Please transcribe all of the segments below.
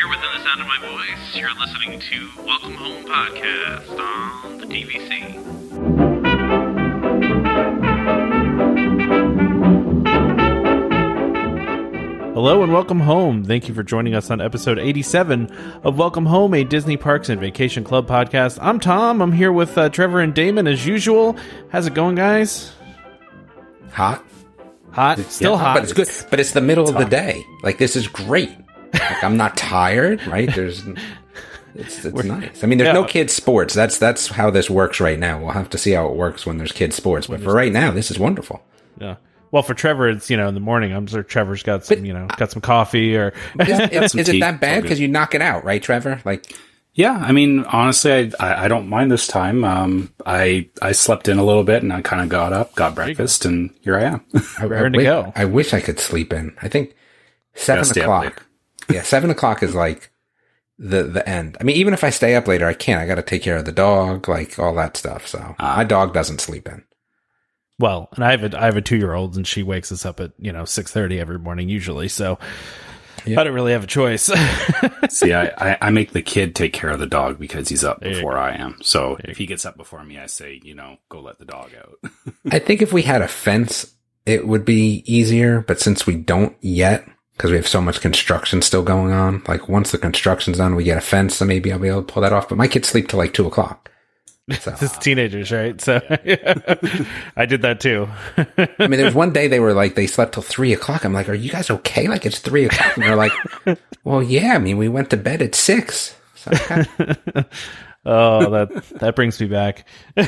If you're within the sound of my voice, you're listening to Welcome Home Podcast on the DVC. Hello and welcome home. Thank you for joining us on episode 87 of Welcome Home, a Disney Parks and Vacation Club podcast. I'm Tom. I'm here with uh, Trevor and Damon as usual. How's it going, guys? Hot. Hot, still Yeah, hot, but it's good. But it's the middle of the day. Like this is great. Like I'm not tired, right? There's, it's, it's nice. I mean, there's Yeah. no kids sports. That's that's how this works right now. We'll have to see how it works when there's kids sports. But for right now, this is wonderful. Yeah. Well, for Trevor, it's you know in the morning. I'm sure Trevor's got some you know got some coffee or Is, is it that bad because you knock it out, right, Trevor? Like Yeah, I mean, honestly, I, I, I don't mind this time. Um, I I slept in a little bit and I kind of got up, got breakfast, and here I am. I, Raring to wish, go. I wish I could sleep in. I think seven stay up o'clock. Yeah, seven o'clock is like the the end. I mean, even if I stay up later, I can't. I got to take care of the dog, like all that stuff. So Ah. my dog doesn't sleep in. well, and I have a I have a two year old and she wakes us up at you know six thirty every morning usually. So Yeah. I don't really have a choice. See, I, I, I make the kid take care of the dog because he's up you before I am. So if he gets up before me, I say, you know, go let the dog out. I think if we had a fence, it would be easier. But since we don't yet, because we have so much construction still going on, like once the construction's done, we get a fence, so maybe I'll be able to pull that off. But my kids sleep till like two o'clock. So, it's teenagers, right? So I did that too. I mean, there was one day they were like, they slept till three o'clock. I'm like, are you guys okay? Like it's three o'clock. And they're like, well, yeah, I mean, we went to bed at six. So. Oh, that that brings me back. uh,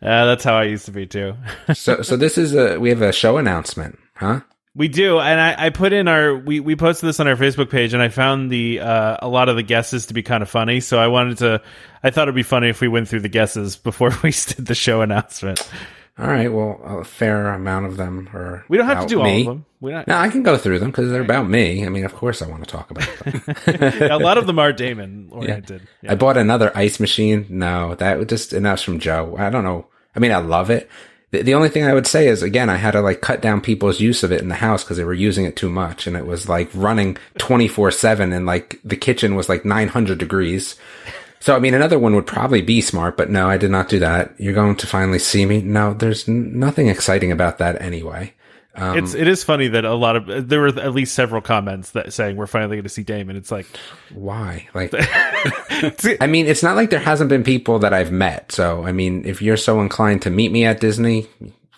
that's how I used to be too. so, so this is a, we have a show announcement, huh? We do, and I, I put in our we, we posted this on our Facebook page, and I found the uh, a lot of the guesses to be kind of funny. So I wanted to, I thought it'd be funny if we went through the guesses before we did the show announcement. All right. Well, a fair amount of them are. We don't have to do me. all of them. We don't, No, I can go through them because they're about me. I mean, of course, I want to talk about them. a lot of them are Damon oriented. I bought another ice machine. No, that would just, and that's from Joe. I don't know. I mean, I love it. The, the only thing I would say is, again, I had to like cut down people's use of it in the house because they were using it too much. And it was like running 24 seven and like the kitchen was like 900 degrees. So, I mean, another one would probably be smart, but no, I did not do that. You're going to finally see me. No, there's n- nothing exciting about that anyway. Um, it's it is funny that a lot of there were at least several comments that saying we're finally going to see Damon. It's like Why? Like, I mean, it's not like there hasn't been people that I've met. So, I mean, if you're so inclined to meet me at Disney,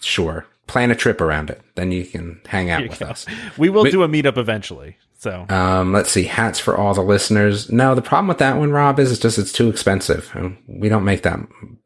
sure, plan a trip around it. Then you can hang out with us. we will do a meetup eventually. So Um, let's see, hats for all the listeners. No, the problem with that one, Rob, is it's just it's too expensive. We don't make that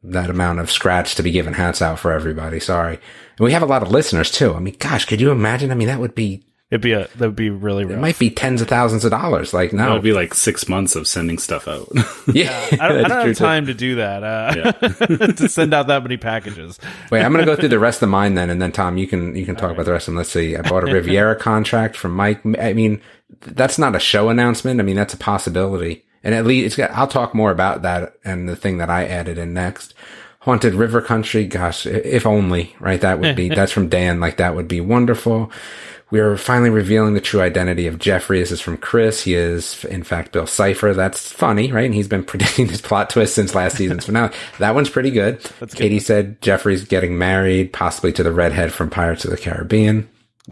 that amount of scratch to be giving hats out for everybody. Sorry. And we have a lot of listeners too. I mean, gosh, could you imagine? I mean, that would be it'd be a that would be really it might be tens of thousands of dollars. Like, That it would be like six months of sending stuff out. yeah, I don't, I don't true, have too. time to do that uh, to send out that many packages. Wait, I'm going to go through the rest of mine then, and then Tom, you can you can talk about the rest of them. Let's see. I bought a Riviera contract from Mike. I mean, that's not a show announcement. I mean, that's a possibility. And at least it's got, I'll talk more about that and the thing that I added in next. Haunted River Country. Gosh, if only, right? That would be, that's from Dan. Like that would be wonderful. We are finally revealing the true identity of Jeffrey. This is from Chris. He is, in fact, Bill Cipher. That's funny, right? And he's been predicting this plot twist since last season's finale. That one's pretty good. Katie said Jeffrey's getting married, possibly to the redhead from Pirates of the Caribbean.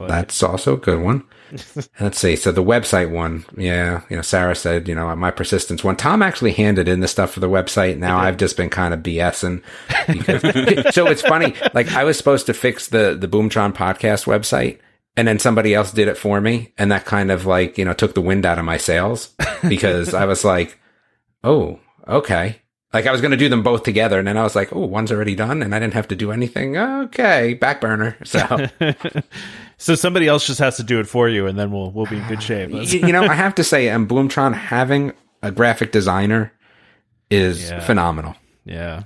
That's also a good one. Let's see. So the website one, yeah, you know, Sarah said, you know, my persistence one. Tom actually handed in the stuff for the website. Now I've just been kind of BSing. Because, so it's funny. Like I was supposed to fix the the Boomtron podcast website, and then somebody else did it for me, and that kind of like you know took the wind out of my sails because I was like, oh, okay. Like I was going to do them both together, and then I was like, "Oh, one's already done, and I didn't have to do anything." Okay, back burner. So So somebody else just has to do it for you, and then we'll we'll be in good uh, shape. you, you know, I have to say, um, and Boomtron having a graphic designer is Yeah. phenomenal yeah,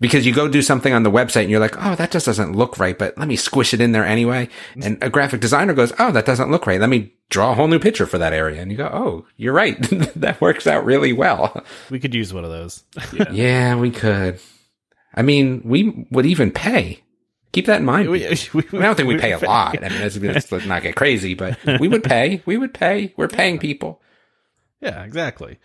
because you go do something on the website and you're like, "Oh, that just doesn't look right," but let me squish it in there anyway. And a graphic designer goes, "Oh, that doesn't look right. Let me draw a whole new picture for that area." And you go, "Oh, you're right. that works out really well." we could use one of those. Yeah, we could. I mean, we would even pay Keep that in mind. We- we- I, I don't think we pay a lot. I mean, let's, let's not get crazy, but we would pay. We would pay. We're paying people. Yeah, exactly.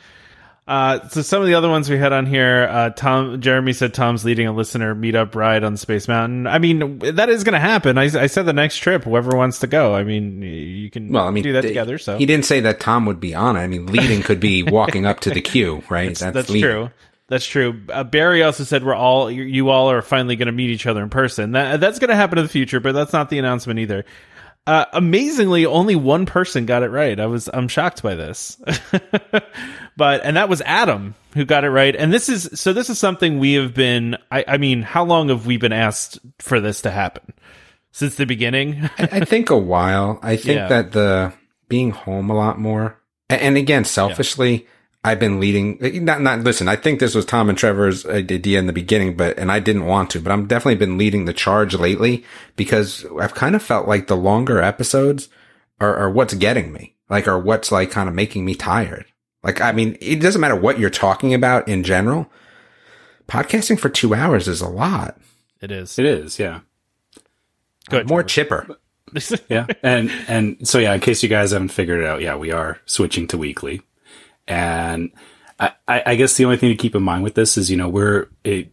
Uh, so some of the other ones we had on here, uh, Tom, Jeremy said Tom's leading a listener meetup ride on Space Mountain. I mean, that is going to happen. I, I said the next trip, whoever wants to go. I mean, you can Well, I mean, do that th- together. So he didn't say that Tom would be on it. I mean, leading could be walking up to the queue, right? that's leading. true. That's true. Uh, Barry also said we're all you, all are finally going to meet each other in person. That that's going to happen in the future, but that's not the announcement either. Uh, amazingly, only one person got it right. I was I'm shocked by this, but and that was Adam who got it right. And this is so this is something we have been. I, I mean, how long have we been asked for this to happen? Since the beginning. I, I think a while. I think Yeah. that the being home a lot more, and, and again, selfishly, I've been leading. Not, not listen. I think this was Tom and Trevor's idea in the beginning, but and I didn't want to, but I'm definitely been leading the charge lately because I've kind of felt like the longer episodes are, are what's getting me, like, are what's like kind of making me tired. Like, I mean, it doesn't matter what you're talking about in general. Podcasting for two hours is a lot. it is. It is, yeah. Good. More chipper. yeah and and so yeah in case you guys haven't figured it out yeah we are switching to weekly and I, I guess the only thing to keep in mind with this is you know we're it,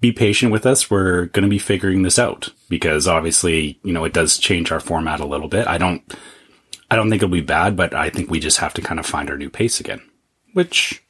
be patient with us. We're going to be figuring this out because obviously you know it does change our format a little bit. I don't i don't think it'll be bad but i think we just have to kind of find our new pace again which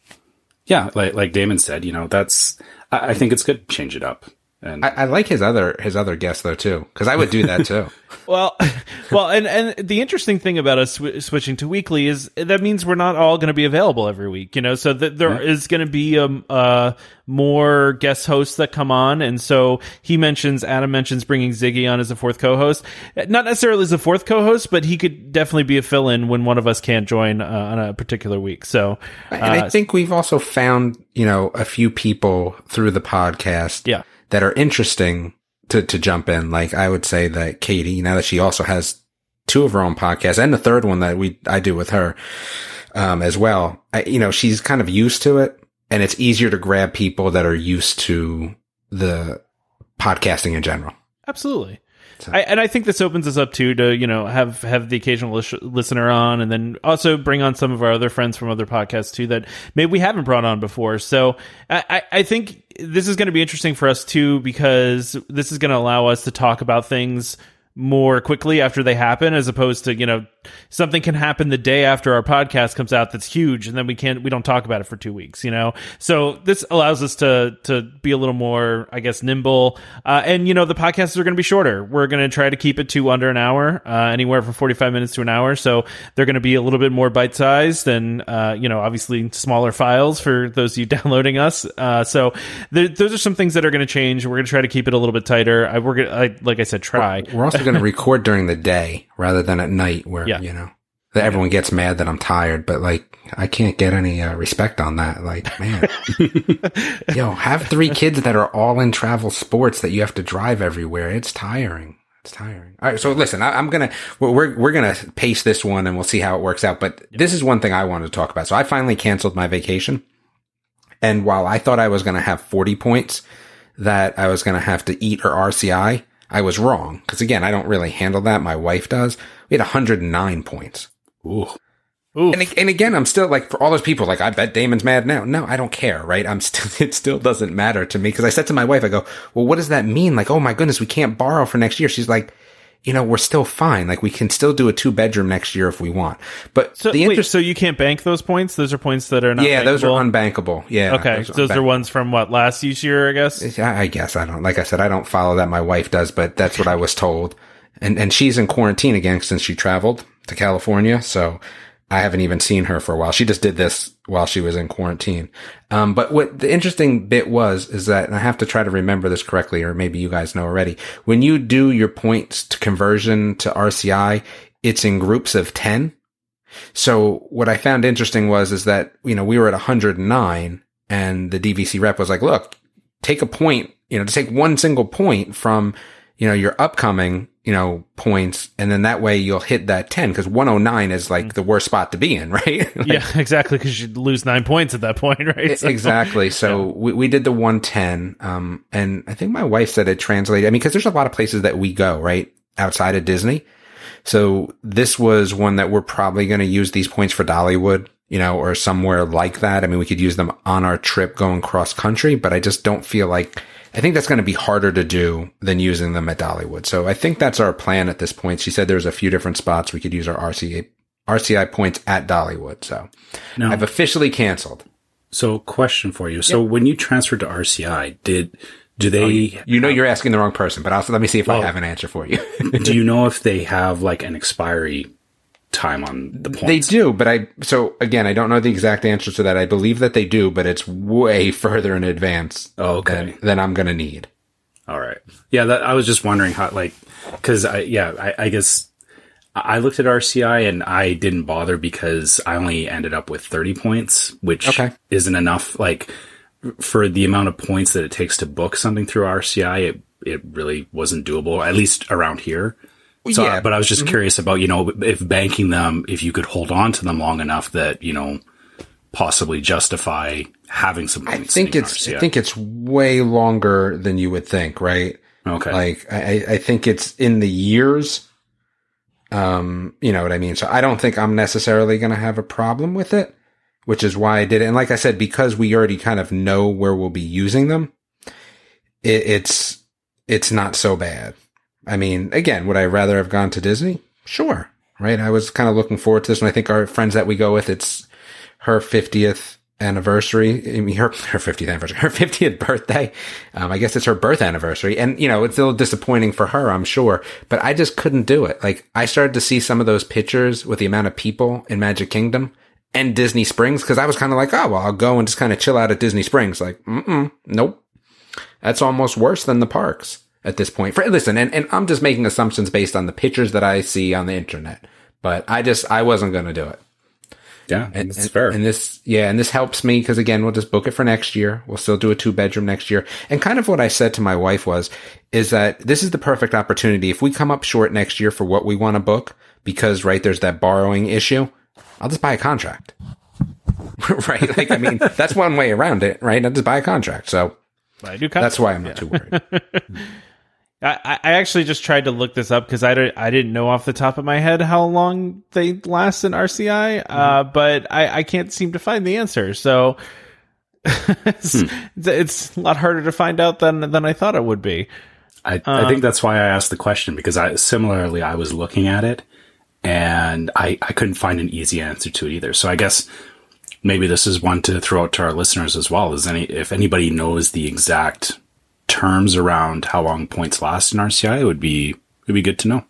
yeah like like damon said you know that's i, I think it's good to change it up and I, I like his other his other guests though too, because I would do that too. Well, well, and and the interesting thing about us sw- switching to weekly is that means we're not all going to be available every week. You know, so that there is going to be um uh more guest hosts that come on, and so he mentions Adam mentions bringing Ziggy on as a fourth co-host, not necessarily as a fourth co-host, but he could definitely be a fill-in when one of us can't join uh, on a particular week. So, and I uh, think we've also found, you know, a few people through the podcast Yeah. That are interesting to, to jump in. Like I would say that Katie, now that she also has two of her own podcasts and the third one that we, I do with her, um, as well. I, you know, she's kind of used to it and it's easier to grab people that are used to the podcasting in general. Absolutely. I, and I think this opens us up too to you know have have the occasional lis- listener on, and then also bring on some of our other friends from other podcasts too that maybe we haven't brought on before. So I, I I think this is going to be interesting for us too because this is going to allow us to talk about things more quickly after they happen as opposed to you know something can happen the day after our podcast comes out that's huge and then we can't we don't talk about it for two weeks you know? So this allows us to to be a little more i guess nimble. Uh, and you know the podcasts are going to be shorter. We're going to try to keep it to under an hour uh, anywhere from 45 minutes to an hour. So they're going to be a little bit more bite sized and uh, you know obviously smaller files for those of you downloading us. Uh, so there, those are some things that are going to change. We're going to try to keep it a little bit tighter. I, we're going to like i said try. We're also going to record during the day rather than at night where, Yeah. you know, that everyone gets mad that I'm tired, but like, I can't get any uh, respect on that. Like, man, yo, have three kids that are all in travel sports that you have to drive everywhere. It's tiring. It's tiring. All right. So listen, I, I'm going to, we're, we're going to pace this one and we'll see how it works out. But this is one thing I wanted to talk about. So I finally canceled my vacation. And while I thought I was going to have 40 points that I was going to have to eat or RCI, I was wrong. Cause again, I don't really handle that. My wife does. We had 109 points. ooh, Oof. And, and again, I'm still like, for all those people, like, I bet Damon's mad now. No, I don't care, right? I'm still, it still doesn't matter to me. Cause I said to my wife, I go, well, what does that mean? Like, oh my goodness, we can't borrow for next year. She's like, you know, we're still fine. Like, we can still do a two bedroom next year if we want. But So the wait, interest, so you can't bank those points? Those are points that are not. yeah, those are unbankable. Yeah. Okay, so those are ones from what last year, I guess. I I guess I don't. Like I said, I don't follow that. My wife does, but that's what I was told. And and she's in quarantine again since she traveled to California. So I haven't even seen her for a while. She just did this while she was in quarantine. Um, but what the interesting bit was is that, I have to try to remember this correctly, or maybe you guys know already. When you do your points to conversion to RCI, it's in groups of ten. So what I found interesting was is that you know we were at 109, and the DVC rep was like, "Look, take a point, you know, to take one single point from, you know, your upcoming, you know, points. And then that way you'll hit that 10 because 109 is like the worst spot to be in, right? Like, yeah, exactly. Because you'd lose nine points at that point, right? So- exactly. So we, we did the 110. Um, and I think my wife said it translated. I mean, cause there's a lot of places that we go, right? Outside of Disney. So this was one that we're probably going to use these points for Dollywood, you know, or somewhere like that. I mean, we could use them on our trip going cross country, but I just don't feel like, I think that's going to be harder to do than using them at Dollywood. So I think that's our plan at this point. She said there's a few different spots we could use our RCA, RCI points at Dollywood. So Now, I've officially canceled. so question for you. So when you transferred to RCI, did do they oh, You know, you're asking the wrong person, but also let me see if I Oh. have an answer for you. do you know if they have like an expiry time on the points? They do, but I, so again, I don't know the exact answer to that. I believe that they do, but it's way further in advance Oh, okay. than, than I'm going to need. All right. Yeah, that I was just wondering how, like, because I, yeah, I, I guess I I looked at RCI and I didn't bother because I only ended up with 30 points, which Okay. isn't enough. Like, for the amount of points that it takes to book something through RCI, it, it really wasn't doable, at least around here. So, yeah. but I was just curious about, you know, if banking them, if you could hold on to them long enough that, you know, possibly justify having some I think it's. I think it's way longer than you would think, right? okay. Like, I, I think it's in the years. Um, you know what I mean? So I don't think I'm necessarily going to have a problem with it, which is why I did it. And like I said, because we already kind of know where we'll be using them, it, it's, it's not so bad. I mean, again, would I rather have gone to Disney? Sure. Right. I was kind of looking forward to this. And I think our friends that we go with, it's her 50th anniversary. I mean, her, her 50th anniversary, her 50th birthday. Um, I guess it's her birth anniversary. And, you know, it's a little disappointing for her, I'm sure, but I just couldn't do it. Like I started to see some of those pictures with the amount of people in Magic Kingdom and Disney Springs. Cause I was kind of like, oh, well, I'll go and just kind of chill out at Disney Springs. Like, mm nope. That's almost worse than the parks at this point. For, listen, and, and I'm just making assumptions based on the pictures that I see on the internet, but I just, I wasn't going to do it. yeah, And, it's and- fair. And this, yeah, and this helps me because again, we'll just book it for next year. We'll still do a two bedroom next year. And kind of what I said to my wife was, is that this is the perfect opportunity. If we come up short next year for what we want to book, because right, there's that borrowing issue, I'll just buy a contract. right? Like, I mean, that's one way around it, right? I'll just buy a contract. So I do that's why I'm not too worried. I, I actually just tried to look this up because I, don't- I didn't know off the top of my head how long they last in RCI, uh, mm-hmm. but I, I can't seem to find the answer. So it's, hmm. it's a lot harder to find out than than I thought it would be. I, I think um, that's why I asked the question because I similarly I was looking at it and I, I couldn't find an easy answer to it either. So I guess maybe this is one to throw out to our listeners as well. Is any if anybody knows the exact terms around how long points last in RCI, it would be it would be good to know.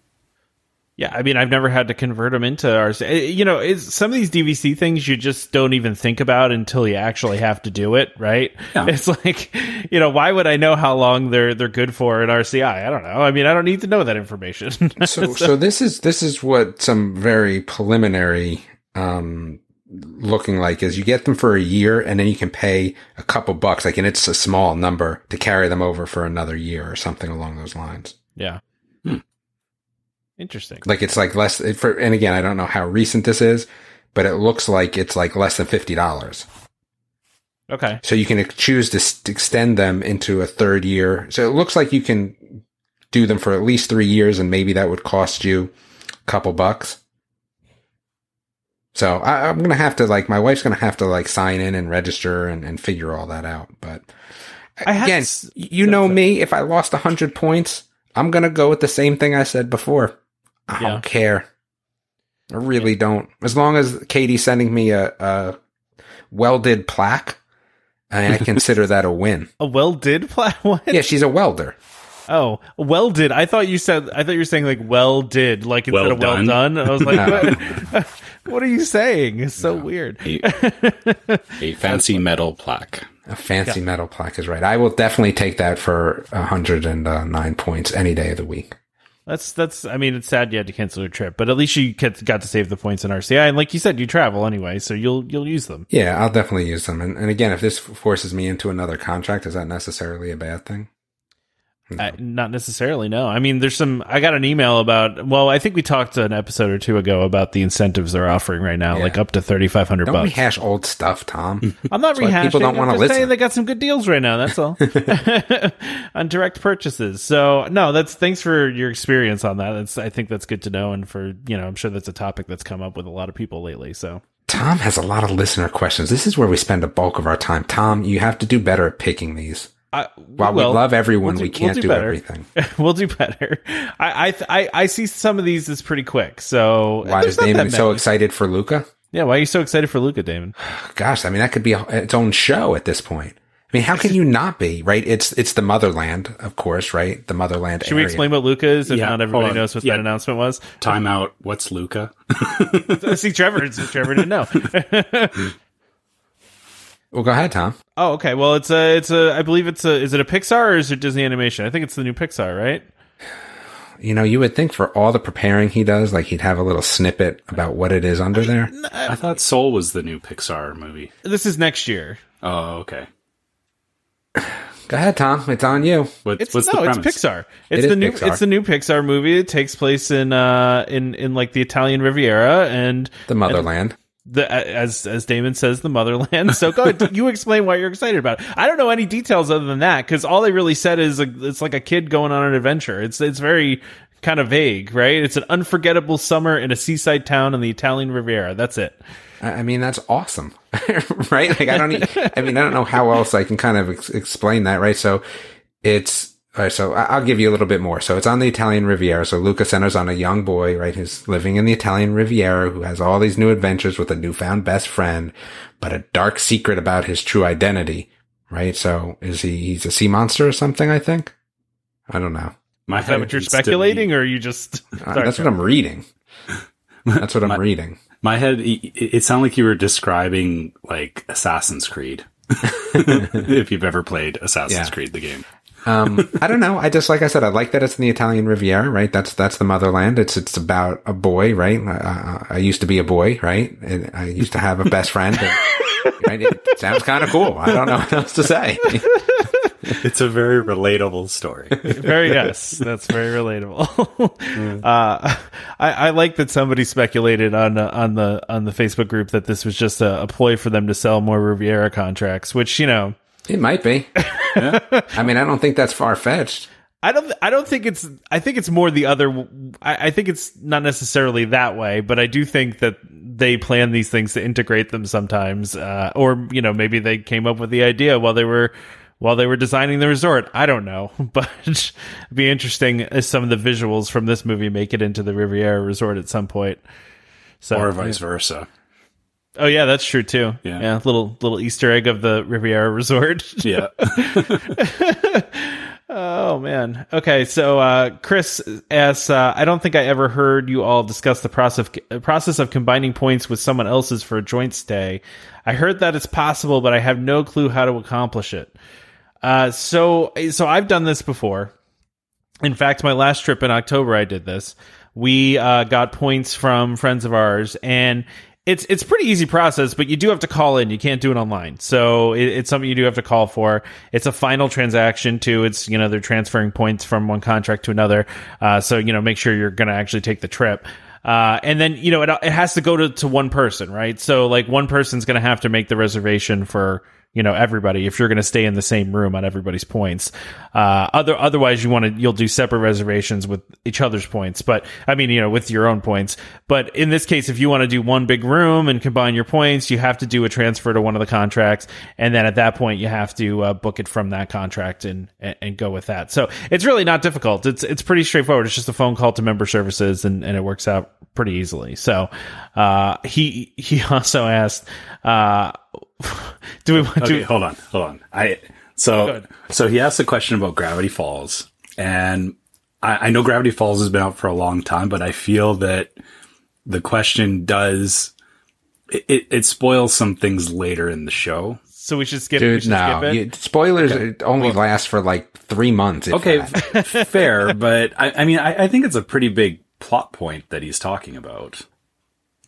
Yeah, I mean, I've never had to convert them into RCI. You know, it's, some of these DVC things you just don't even think about until you actually have to do it, right? Yeah. It's like, you know, why would I know how long they're they're good for in RCI? I don't know. I mean, I don't need to know that information. so so this is this is what some very preliminary um looking like is you get them for a year and then you can pay a couple bucks like and it's a small number to carry them over for another year or something along those lines yeah. Hmm. Interesting. like it's like less for and again i don't know how recent this is but it looks like it's like less than $50 Okay. so you can choose to extend them into a third year so it looks like you can do them for at least three years and maybe that would cost you a couple bucks so I, i'm gonna have to like my wife's gonna have to like sign in and register and, and figure all that out but I again s- you know me if i lost 100 points i'm gonna go with the same thing i said before i Yeah. don't care i really don't as long as katie's sending me a, a welded plaque I, I consider that a win A well did pla What? yeah she's a welder Oh, well did. I thought you said. I thought you were saying like well did, like instead Well of well done. done. I was like, No. what, what are you saying? It's so weird. A, a fancy metal plaque. a fancy metal plaque is right i will definitely take that for 109 uh, points any day of the week That's that's. I mean, it's sad you had to cancel your trip, but at least you get, got to save the points in RCI. And like you said, you travel anyway, so you'll you'll use them. yeah i'll definitely use them and, and again if this forces me into another contract is that necessarily a bad thing I, not necessarily. No, I mean, there's some. I got an email about. Well, I think we talked an episode or two ago about the incentives they're offering right now, Yeah. like up to thirty five hundred Don't bucks. rehash old stuff, Tom. Hmm. I'm not That's rehashing. people don't wanna listen. saying they got some good deals right now. That's all on direct purchases. So no, that's thanks for your experience on that. That's I think that's good to know, and for you know, I'm sure that's a topic that's come up with a lot of people lately. So Tom has a lot of listener questions. This is where we spend a bulk of our time. Tom, you have to do better at picking these. I, While will. we love everyone, We'll do- we can't we'll do do, everything. we'll do better. I, I I I see some of these as pretty quick. So Why there's is Damon so excited for Luca? Yeah, why are you so excited for Luca, Damon? Gosh, I mean that could be a, its own show at this point. I mean, how can you not be right? It's it's the motherland, of course, right? The motherland. Should we explain what Luca is if Yeah, not everybody knows what Yeah. that announcement was? Time out. What's Luca? see, Trevor, see Trevor didn't know. Well, go ahead, Tom. Oh, okay. Well, it's a, it's a, I believe it's a, is it a Pixar or is it Disney Animation? I think it's the new Pixar, right? You know, you would think for all the preparing he does, like he'd have a little snippet about what it is under there. I thought Soul was the new Pixar movie. This is next year. Oh, okay. Go ahead, Tom. It's on you. What's, It's what's no, the it's? Pixar. It's It the is new, Pixar. it's the new Pixar movie. It takes place in, uh, in, in like the Italian Riviera and The motherland. The as as Damon says, the motherland. So go ahead, you explain why you're excited about it. I don't know any details other than that because all they really said is a, it's like a kid going on an adventure. It's it's very kind of vague, right? It's an unforgettable summer in a seaside town in the Italian Riviera. That's it. I mean, that's awesome, right? Like, I don't. e- I mean, I don't know how else I can kind of ex- explain that, right? So, it's all right. So, I- I'll give you a little bit more. So, it's on the Italian Riviera. So, Luca centers on a young boy, right, who's living in the Italian Riviera, who has all these new adventures with a newfound best friend, but a dark secret about his true identity, right? So, is he? He's a sea monster or something? I think. I don't know. My Is that what you're speculating, or are you just? Uh, that's what I'm reading. That's what I'm My- reading. My head, it, it sounded like you were describing like Assassin's Creed. if you've ever played Assassin's Yeah. Creed, the game. Um, I don't know. I just like I said, I like that it's in the Italian Riviera, right? That's that's the motherland. It's it's about a boy, right? I, I, I used to be a boy, right? And I used to have a best friend. And, right? It sounds kind of cool. I don't know what else to say. It's a very relatable story. very yes, that's very relatable. uh, I, I like that somebody speculated on uh, on the on the Facebook group that this was just a, a ploy for them to sell more Riviera contracts, which you know. It might be. I mean, I don't think that's far fetched. I don't. I don't think it's. I think it's more the other. I, I think it's not necessarily that way, but I do think that they plan these things to integrate them sometimes, uh, or you know, maybe they came up with the idea while they were while they were designing the resort. I don't know, but it'd be interesting as some of the visuals from this movie make it into the Riviera Resort at some point. So, or vice versa. Oh yeah, that's true too. Yeah. yeah, little little Easter egg of the Riviera Resort. Yeah. Oh man. Okay, so uh, Chris asks, uh, I don't think I ever heard you all discuss the process of, process of combining points with someone else's for a joint stay. I heard that it's possible, but I have no clue how to accomplish it. Uh, so so I've done this before. In fact, my last trip in October, I did this. We uh, got points from friends of ours, and it's it's pretty easy process, but you do have to call in. You can't do it online, so it, it's something you do have to call for. It's a final transaction too. It's you know they're transferring points from one contract to another, uh, so you know make sure you're going to actually take the trip. Uh, and then you know it it has to go to to one person, right? So like one person's going to have to make the reservation for you know everybody if you're going to stay in the same room on everybody's points. Uh other otherwise you want to you'll do separate reservations with each other's points but i mean you know with your own points. But in this case if you want to do one big room and combine your points you have to do a transfer to one of the contracts and then at that point you have to uh, book it from that contract and, and and go with that. So it's really not difficult. It's it's pretty straightforward. It's just a phone call to member services and and it works out pretty easily. So uh he he also asked uh do we want Okay, to hold on, hold on. I so so he asked a question about Gravity Falls, and I, I know Gravity Falls has been out for a long time, but I feel that the question does it, it, it spoils some things later in the show. So we should skip. we should no. skip it. You, spoilers it only last for like three months. Okay, fair, but I, I mean, I, I think it's a pretty big plot point that he's talking about.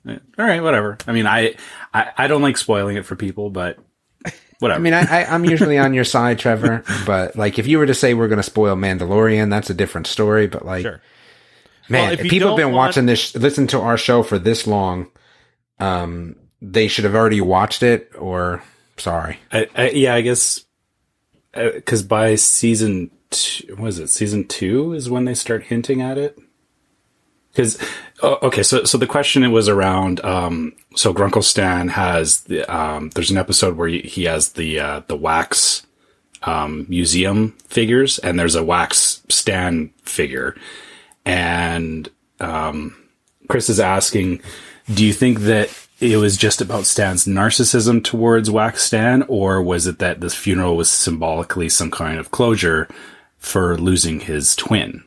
All right, whatever. I mean, I, I, I don't like spoiling it for people, but whatever. I mean, I, I, I'm usually on your side, Trevor. But like, if you were to say we're going to spoil Mandalorian, that's a different story. But like, Sure. man, Well, if if people have been want- watching this, listen to our show for this long, um, they should have already watched it. Or sorry, I, I, yeah, I guess because by season two, was it season two is when they start hinting at it. Because oh, okay, so so the question was around. Um, so Grunkle Stan has the um, there's an episode where he, has the uh, the wax um, museum figures, and there's a wax Stan figure, and um, Chris is asking, do you think that it was just about Stan's narcissism towards Wax Stan, or was it that this funeral was symbolically some kind of closure for losing his twin?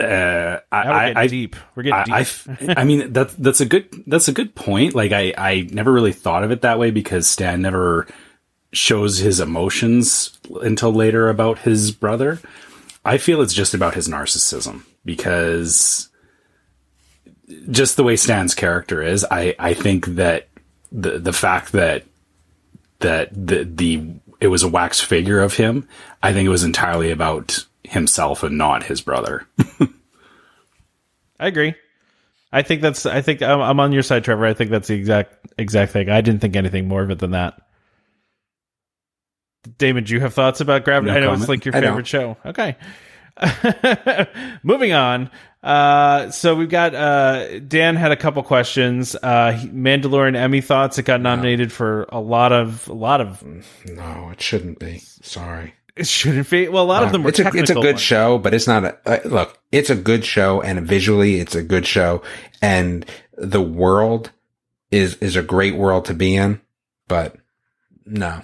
Uh, I, I, deep. We're getting I, deep. I I mean that that's a good that's a good point. Like I I never really thought of it that way because Stan never shows his emotions until later about his brother. I feel it's just about his narcissism because just the way Stan's character is, I I think that the the fact that that the the it was a wax figure of him, I think it was entirely about himself and not his brother. I agree. I think that's. I think I'm, I'm on your side, Trevor. I think that's the exact exact thing. I didn't think anything more of it than that. Damon, do you have thoughts about Gravity? No I know it's like your favorite show. Okay. Moving on. Uh, so we've got uh, Dan had a couple questions. Uh, Mandalorian Emmy thoughts. It got nominated for a lot of a lot of. no, it shouldn't be. Sorry. It shouldn't be. Well, a lot of them were it's a it's a good ones. show, but it's not a uh, look. It's a good show, and visually, it's a good show, and the world is is a great world to be in. But no,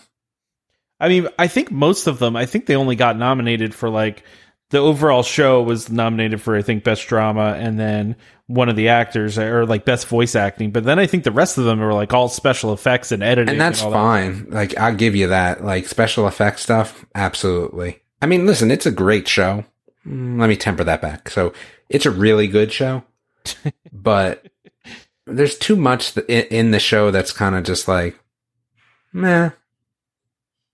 I mean, I think most of them. I think they only got nominated for like the overall show was nominated for I think best drama, and then one of the actors or like best voice acting. But then I think the rest of them are like all special effects and editing, and that's that. fine. Like I'll give you that. Like special effects stuff, absolutely. I mean, listen, it's a great show. Mm, Let me temper that back. So it's a really good show, but there's too much in, the show that's kind of just like, meh,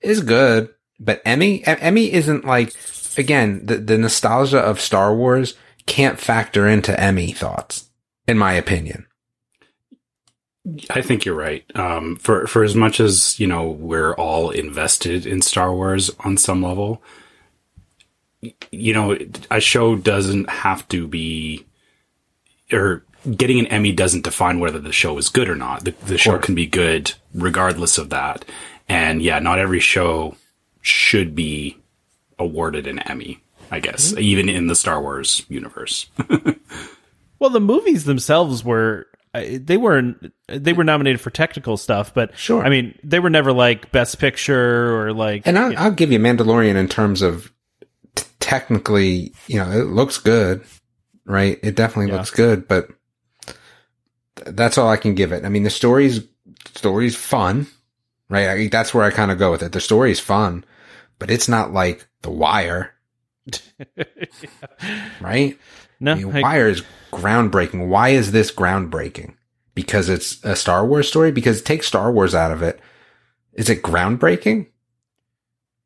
is good. But Emmy, Emmy isn't like, again, the, the nostalgia of Star Wars can't factor into Emmy thoughts, in my opinion. I think you're right. Um, for for as much as you know, we're all invested in Star Wars on some level. You know, a show doesn't have to be, or getting an Emmy doesn't define whether the show is good or not. The, the show can be good regardless of that. And yeah, not every show should be awarded an Emmy. I guess even in the Star Wars universe. Well, the movies themselves were uh, they weren't they were nominated for technical stuff, but Sure. I mean, they were never like best picture or like. And I'll, I'll give you Mandalorian in terms of t- technically, you know, it looks good, right? It definitely Yeah. looks good, but th- that's all I can give it. I mean, the story's story's fun, right? I, that's where I kind of go with it. The story's fun, but it's not like The Wire, right? no, I mean, I- Wire is groundbreaking. Why is this groundbreaking? Because it's a Star Wars story? Because take Star Wars out of it. Is it groundbreaking?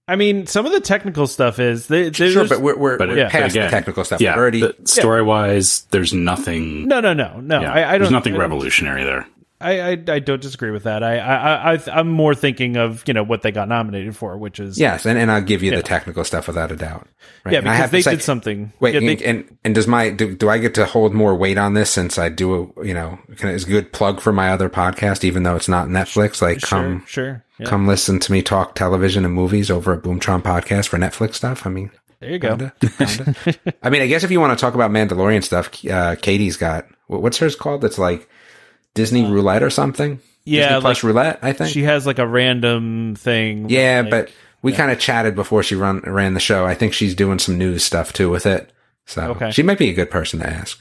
I mean, some of the technical stuff is they, sure, but we're, we're, But we're yeah, past again, the technical stuff. yeah, We're already story wise, there's nothing. no, no, no, no. yeah, I, I don't. there's nothing I don't- revolutionary there. I, I I don't disagree with that. I I, I I'm more thinking of you know what they got nominated for, which is yes, and, and I'll give you Yeah. the technical stuff without a doubt. Right? yeah And because they say- did something. Wait, yeah, they- and, and and does my do, do I get to hold more weight on this since I do a you know can, is a good plug for my other podcast even though it's not Netflix? Like come sure, sure. Yeah, come listen to me talk television and movies over at Boomtron Podcast for Netflix stuff. I mean, there you go. kinda, kinda. I mean, I guess if you want to talk about Mandalorian stuff, uh, Katie's got what's hers called? That's like Disney Roulette or something. Yeah, Disney Plus like Roulette. I think she has like a random thing. Yeah, like- but we kind of chatted before she run ran the show. I think she's doing some news stuff too with it. So Okay. she might be a good person to ask.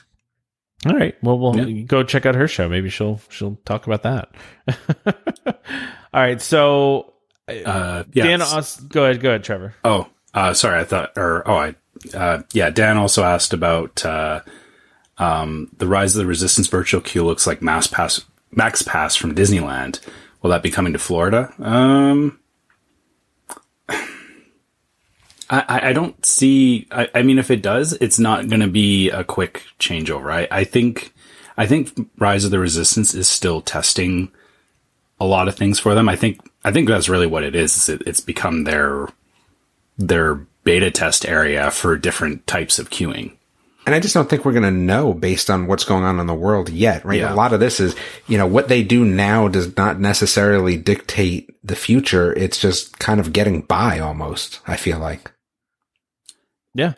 all right. Well, we'll Yeah. go check out her show. Maybe she'll she'll talk about that. all right. So Uh, yeah, Dan, Aus- go ahead. Go ahead, Trevor. Oh, uh, sorry. I thought, or oh, I, uh, yeah. Dan also asked about uh, um, the Rise of the Resistance virtual queue looks like Mass Pass, Max Pass from Disneyland. will that be coming to Florida? Um, I, I don't see. I, I mean, if it does, it's not going to be a quick changeover. I, I think, I think Rise of the Resistance is still testing a lot of things for them. I think, I think that's really what it is. it, it's become their their beta test area for different types of queuing. And I just don't think we're going to know based on what's going on in the world yet, right? Yeah. A lot of this is, you know, what they do now does not necessarily dictate the future. It's just kind of getting by almost, I feel like. Yeah.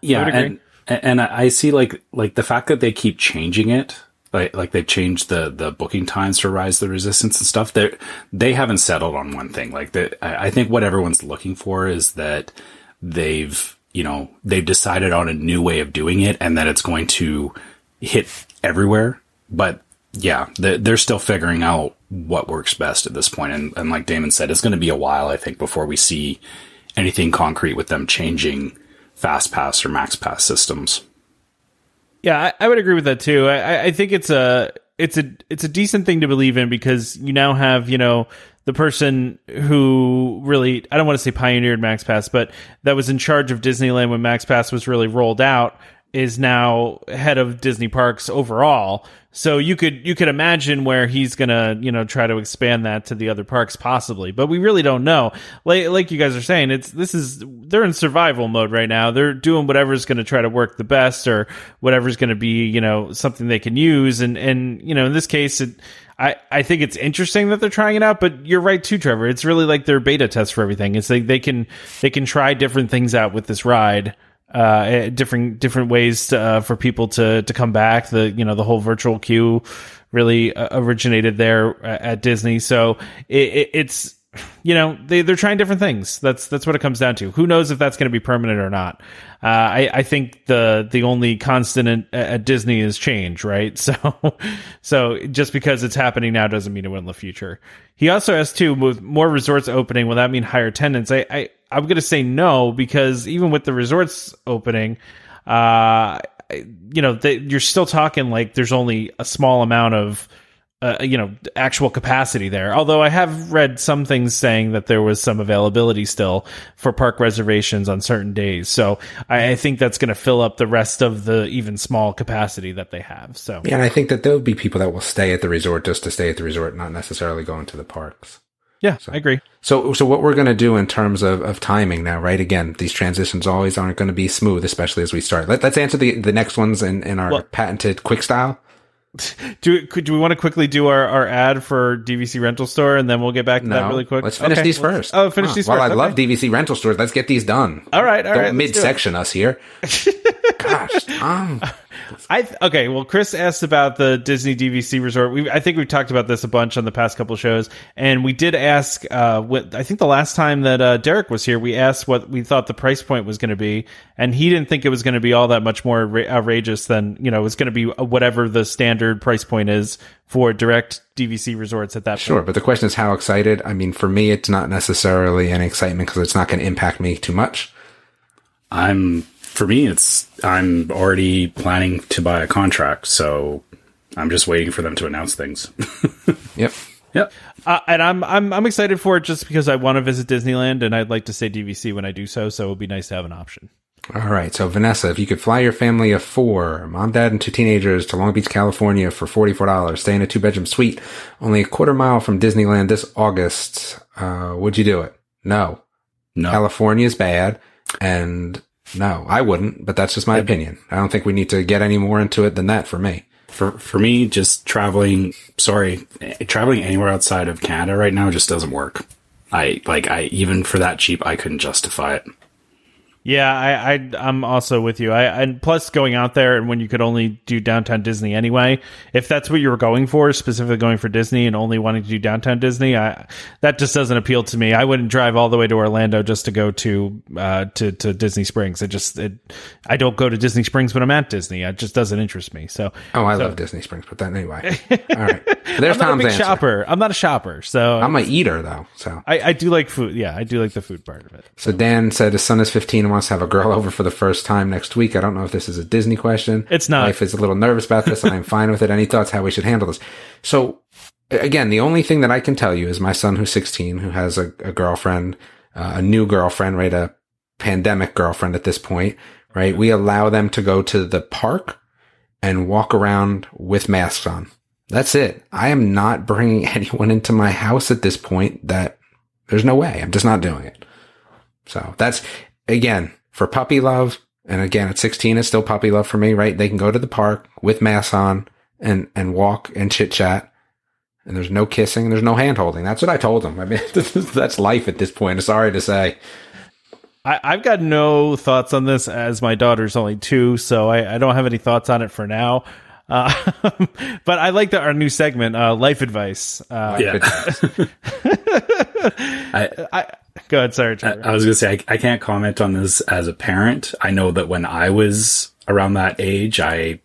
Yeah, would and and I see like like the fact that they keep changing it, like like they've changed the the booking times for Rise of the Resistance and stuff. They they haven't settled on one thing. Like the, I I think what everyone's looking for is that they've you know they've decided on a new way of doing it, and that it's going to hit everywhere. But yeah, they're, still figuring out what works best at this point. And, and like Damon said, it's going to be a while, I think, before we see anything concrete with them changing fast pass or max pass systems. Yeah, I, I would agree with that too. I- I, I think it's a it's a it's a decent thing to believe in because you now have you know the person who really I don't want to say pioneered Max Pass, but that was in charge of Disneyland when Max Pass was really rolled out is now head of Disney parks overall. So you could you could imagine where he's gonna you know try to expand that to the other parks possibly, but we really don't know. Like like you guys are saying, it's this is they're in survival mode right now. They're doing whatever's going to try to work the best or whatever's going to be you know something they can use. And and you know in this case, it, I I think it's interesting that they're trying it out. But you're right too, Trevor. It's really like their beta test for everything. It's like they can they can try different things out with this ride uh, eh, different different ways to, uh, for people to to come back. The you know the whole virtual queue really uh, originated there uh, at Disney. So it, it, it's you know they they're trying different things. That's that's what it comes down to. Who knows if that's going to be permanent or not? Uh, I I think the the only constant at, at Disney is change, right? So so just because it's happening now doesn't mean it won't in the future. He also asked too with more resorts opening, will that mean higher attendance? I, I I'm going to say no because even with the resorts opening, uh, you know, they, you're still talking like there's only a small amount of, uh, you know, actual capacity there. Although I have read some things saying that there was some availability still for park reservations on certain days. So I, I think that's going to fill up the rest of the even small capacity that they have. So Yeah, and I think that there'll be people that will stay at the resort just to stay at the resort, not necessarily going to the parks. yeah, so, I agree. So, so what we're going to do in terms of, of timing now, right? Again, these transitions always aren't going to be smooth, especially as we start. Let, us answer the, the next ones in, in our Well- patented quick style. Do could, do we want to quickly do our, our ad for DVC rental store and then we'll get back to that really quick? Let's finish Okay, these first. Oh, finish Huh. these well, first. I okay. love DVC rental stores. Let's get these done. All right, all Don't right, do midsection us here. Gosh, Tom. I okay. Well, Chris asked about the Disney DVC resort. We I think we've talked about this a bunch on the past couple shows, and we did ask. Uh, what I think the last time that uh, Derek was here, we asked what we thought the price point was going to be, and he didn't think it was going to be all that much more outra- outrageous than you know it was going to be whatever the standard price point is for direct DVC resorts at that Sure, point. but the question is how excited. I mean, for me, it's not necessarily an excitement because it's not going to impact me too much. I'm for me, it's I'm already planning to buy a contract, so I'm just waiting for them to announce things. Yep. yep. Uh, and I'm I'm I'm excited for it just because I want to visit Disneyland, and I'd like to say DVC when I do so. So it would be nice to have an option. All right. So, Vanessa, if you could fly your family of four, mom, dad, and two teenagers to Long Beach, California for $44, stay in a two bedroom suite only a quarter mile from Disneyland this August, uh, would you do it? No. No. California's bad. And no, I wouldn't, but that's just my opinion. I don't think we need to get any more into it than that for me. For for me, just traveling. Sorry, traveling anywhere outside of Canada right now just doesn't work. I like I even for that cheap, I couldn't justify it. Yeah, I, I I'm also with you. I and plus going out there and when you could only do downtown Disney anyway, if that's what you were going for, specifically going for Disney and only wanting to do downtown Disney, I that just doesn't appeal to me. I wouldn't drive all the way to Orlando just to go to uh to to Disney Springs. It just it, I don't go to Disney Springs when I'm at Disney. It just doesn't interest me. So Oh, I love Disney Springs, but then anyway. All right. There's I'm not a big answer. shopper. I'm not a shopper, so I'm a eater though. So, I, I do like food. Yeah, I do like the food part of it. so Dan said his son is 15 and wants to have a girl over for the first time next week. I don't know if this is a Disney question. It's not. Wife is a little nervous about this. I'm fine with it. Any thoughts how we should handle this? So again, the only thing that I can tell you is my son, who's 16, who has a, a girlfriend, uh, a new girlfriend, right? A pandemic girlfriend at this point, right? We allow them to go to the park and walk around with masks on. That's it. I am not bringing anyone into my house at this point that there's no way. I'm just not doing it. So that's again for puppy love. And again, at 16, it's still puppy love for me, right? They can go to the park with masks on and, and walk and chit chat. And there's no kissing and there's no hand holding. That's what I told them. I mean, that's life at this point. Sorry to say. I, have got no thoughts on this as my daughter's only two, so I, I don't have any thoughts on it for now. Uh, but I like that our new segment, uh, life advice. Uh, yeah. I, I, go ahead, sorry. I, I, was going to say I, I can't comment on this as a parent. I know that when I was around that age, I,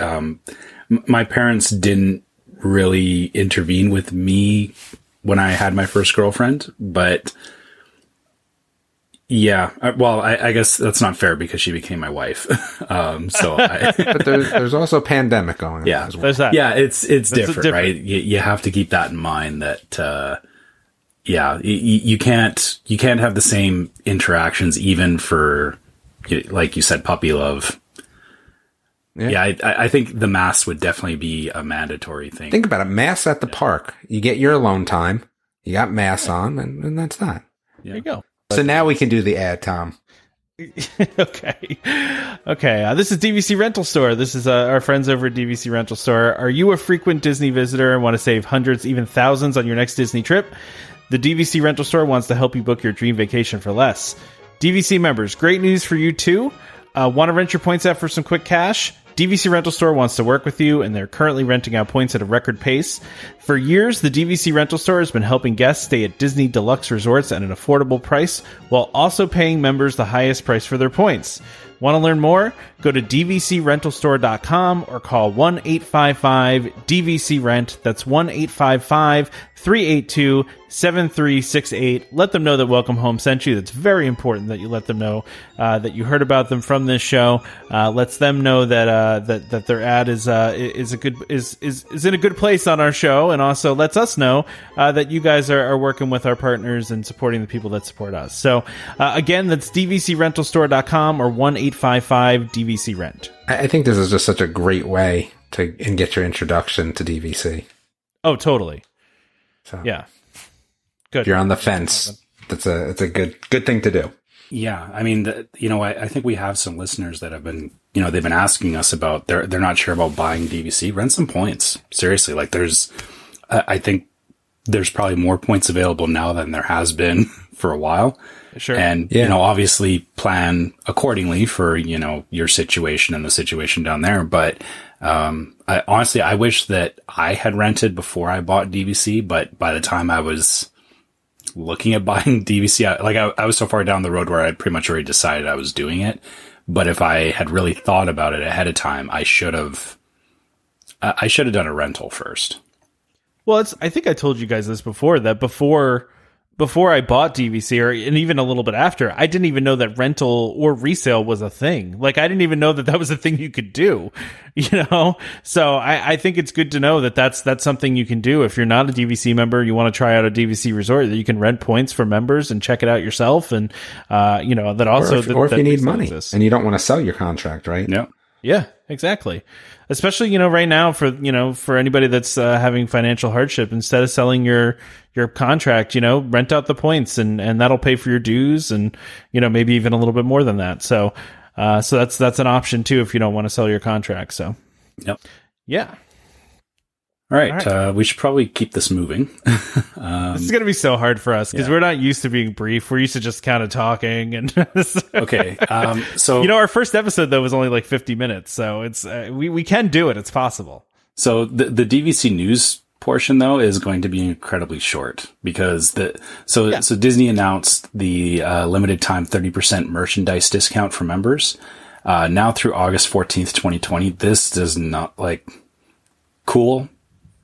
um, my parents didn't really intervene with me when I had my first girlfriend, but yeah, uh, well, I, I, guess that's not fair because she became my wife. um, so, I, but there's, there's also a pandemic going on. Yeah, as well. there's that. Yeah, it's it's different, different, right? You, you have to keep that in mind. That uh, yeah, you, you can't you can't have the same interactions even for like you said, puppy love. Yeah, yeah I, I think the mask would definitely be a mandatory thing. Think about it: mass at the park. You get your alone time. You got mass on, and, and that's that. Yeah. There you go. So now we can do the ad, Tom. okay. Okay. Uh, this is DVC Rental Store. This is uh, our friends over at DVC Rental Store. Are you a frequent Disney visitor and want to save hundreds, even thousands on your next Disney trip? The DVC Rental Store wants to help you book your dream vacation for less. DVC members, great news for you too. Uh, want to rent your points out for some quick cash? DVC Rental Store wants to work with you, and they're currently renting out points at a record pace. For years, the DVC Rental Store has been helping guests stay at Disney Deluxe resorts at an affordable price while also paying members the highest price for their points. Want to learn more? Go to dvcrentalstore.com or call 1 855 DVC Rent. That's 1 855 382 7368. Let them know that Welcome Home sent you. That's very important that you let them know uh, that you heard about them from this show. Uh, lets them know that uh, that that their ad is uh, is a good is, is is in a good place on our show, and also lets us know uh, that you guys are, are, working with our partners and supporting the people that support us. So uh, again, that's dvcrentalstore.com or one eight five five DVC Rent. I think this is just such a great way to and get your introduction to DVC. Oh, totally. So yeah. Good. If you're on the fence. That's a it's a good good thing to do. Yeah, I mean, the, you know, I, I, think we have some listeners that have been, you know, they've been asking us about they're they're not sure about buying DVC. Rent some points. Seriously, like there's, I think there's probably more points available now than there has been for a while. Sure. And yeah. you know, obviously plan accordingly for you know your situation and the situation down there. But um, I, honestly, I wish that I had rented before I bought DVC. But by the time I was looking at buying DVC. I, Like I, I was so far down the road where I'd pretty much already decided I was doing it. But if I had really thought about it ahead of time, I should have, I should have done a rental first. Well, it's, I think I told you guys this before that before before I bought DVC or and even a little bit after, I didn't even know that rental or resale was a thing. Like I didn't even know that that was a thing you could do, you know? So I, I think it's good to know that that's, that's something you can do. If you're not a DVC member, you want to try out a DVC resort that you can rent points for members and check it out yourself. And, uh, you know, that also, or if, that, or if that you need money and you don't want to sell your contract, right? Yeah. Yeah, exactly. Especially, you know, right now for, you know, for anybody that's uh, having financial hardship, instead of selling your, your contract, you know, rent out the points and, and that'll pay for your dues and, you know, maybe even a little bit more than that. So, uh, so that's, that's an option too if you don't want to sell your contract. So, yep. Yeah. All right, All right. Uh, we should probably keep this moving. um, this is going to be so hard for us because yeah. we're not used to being brief. We're used to just kind of talking and. okay, um, so you know, our first episode though was only like fifty minutes, so it's uh, we we can do it. It's possible. So the the DVC news portion though is going to be incredibly short because the so yeah. so Disney announced the uh, limited time thirty percent merchandise discount for members. Uh, now through August fourteenth, twenty twenty. This does not like cool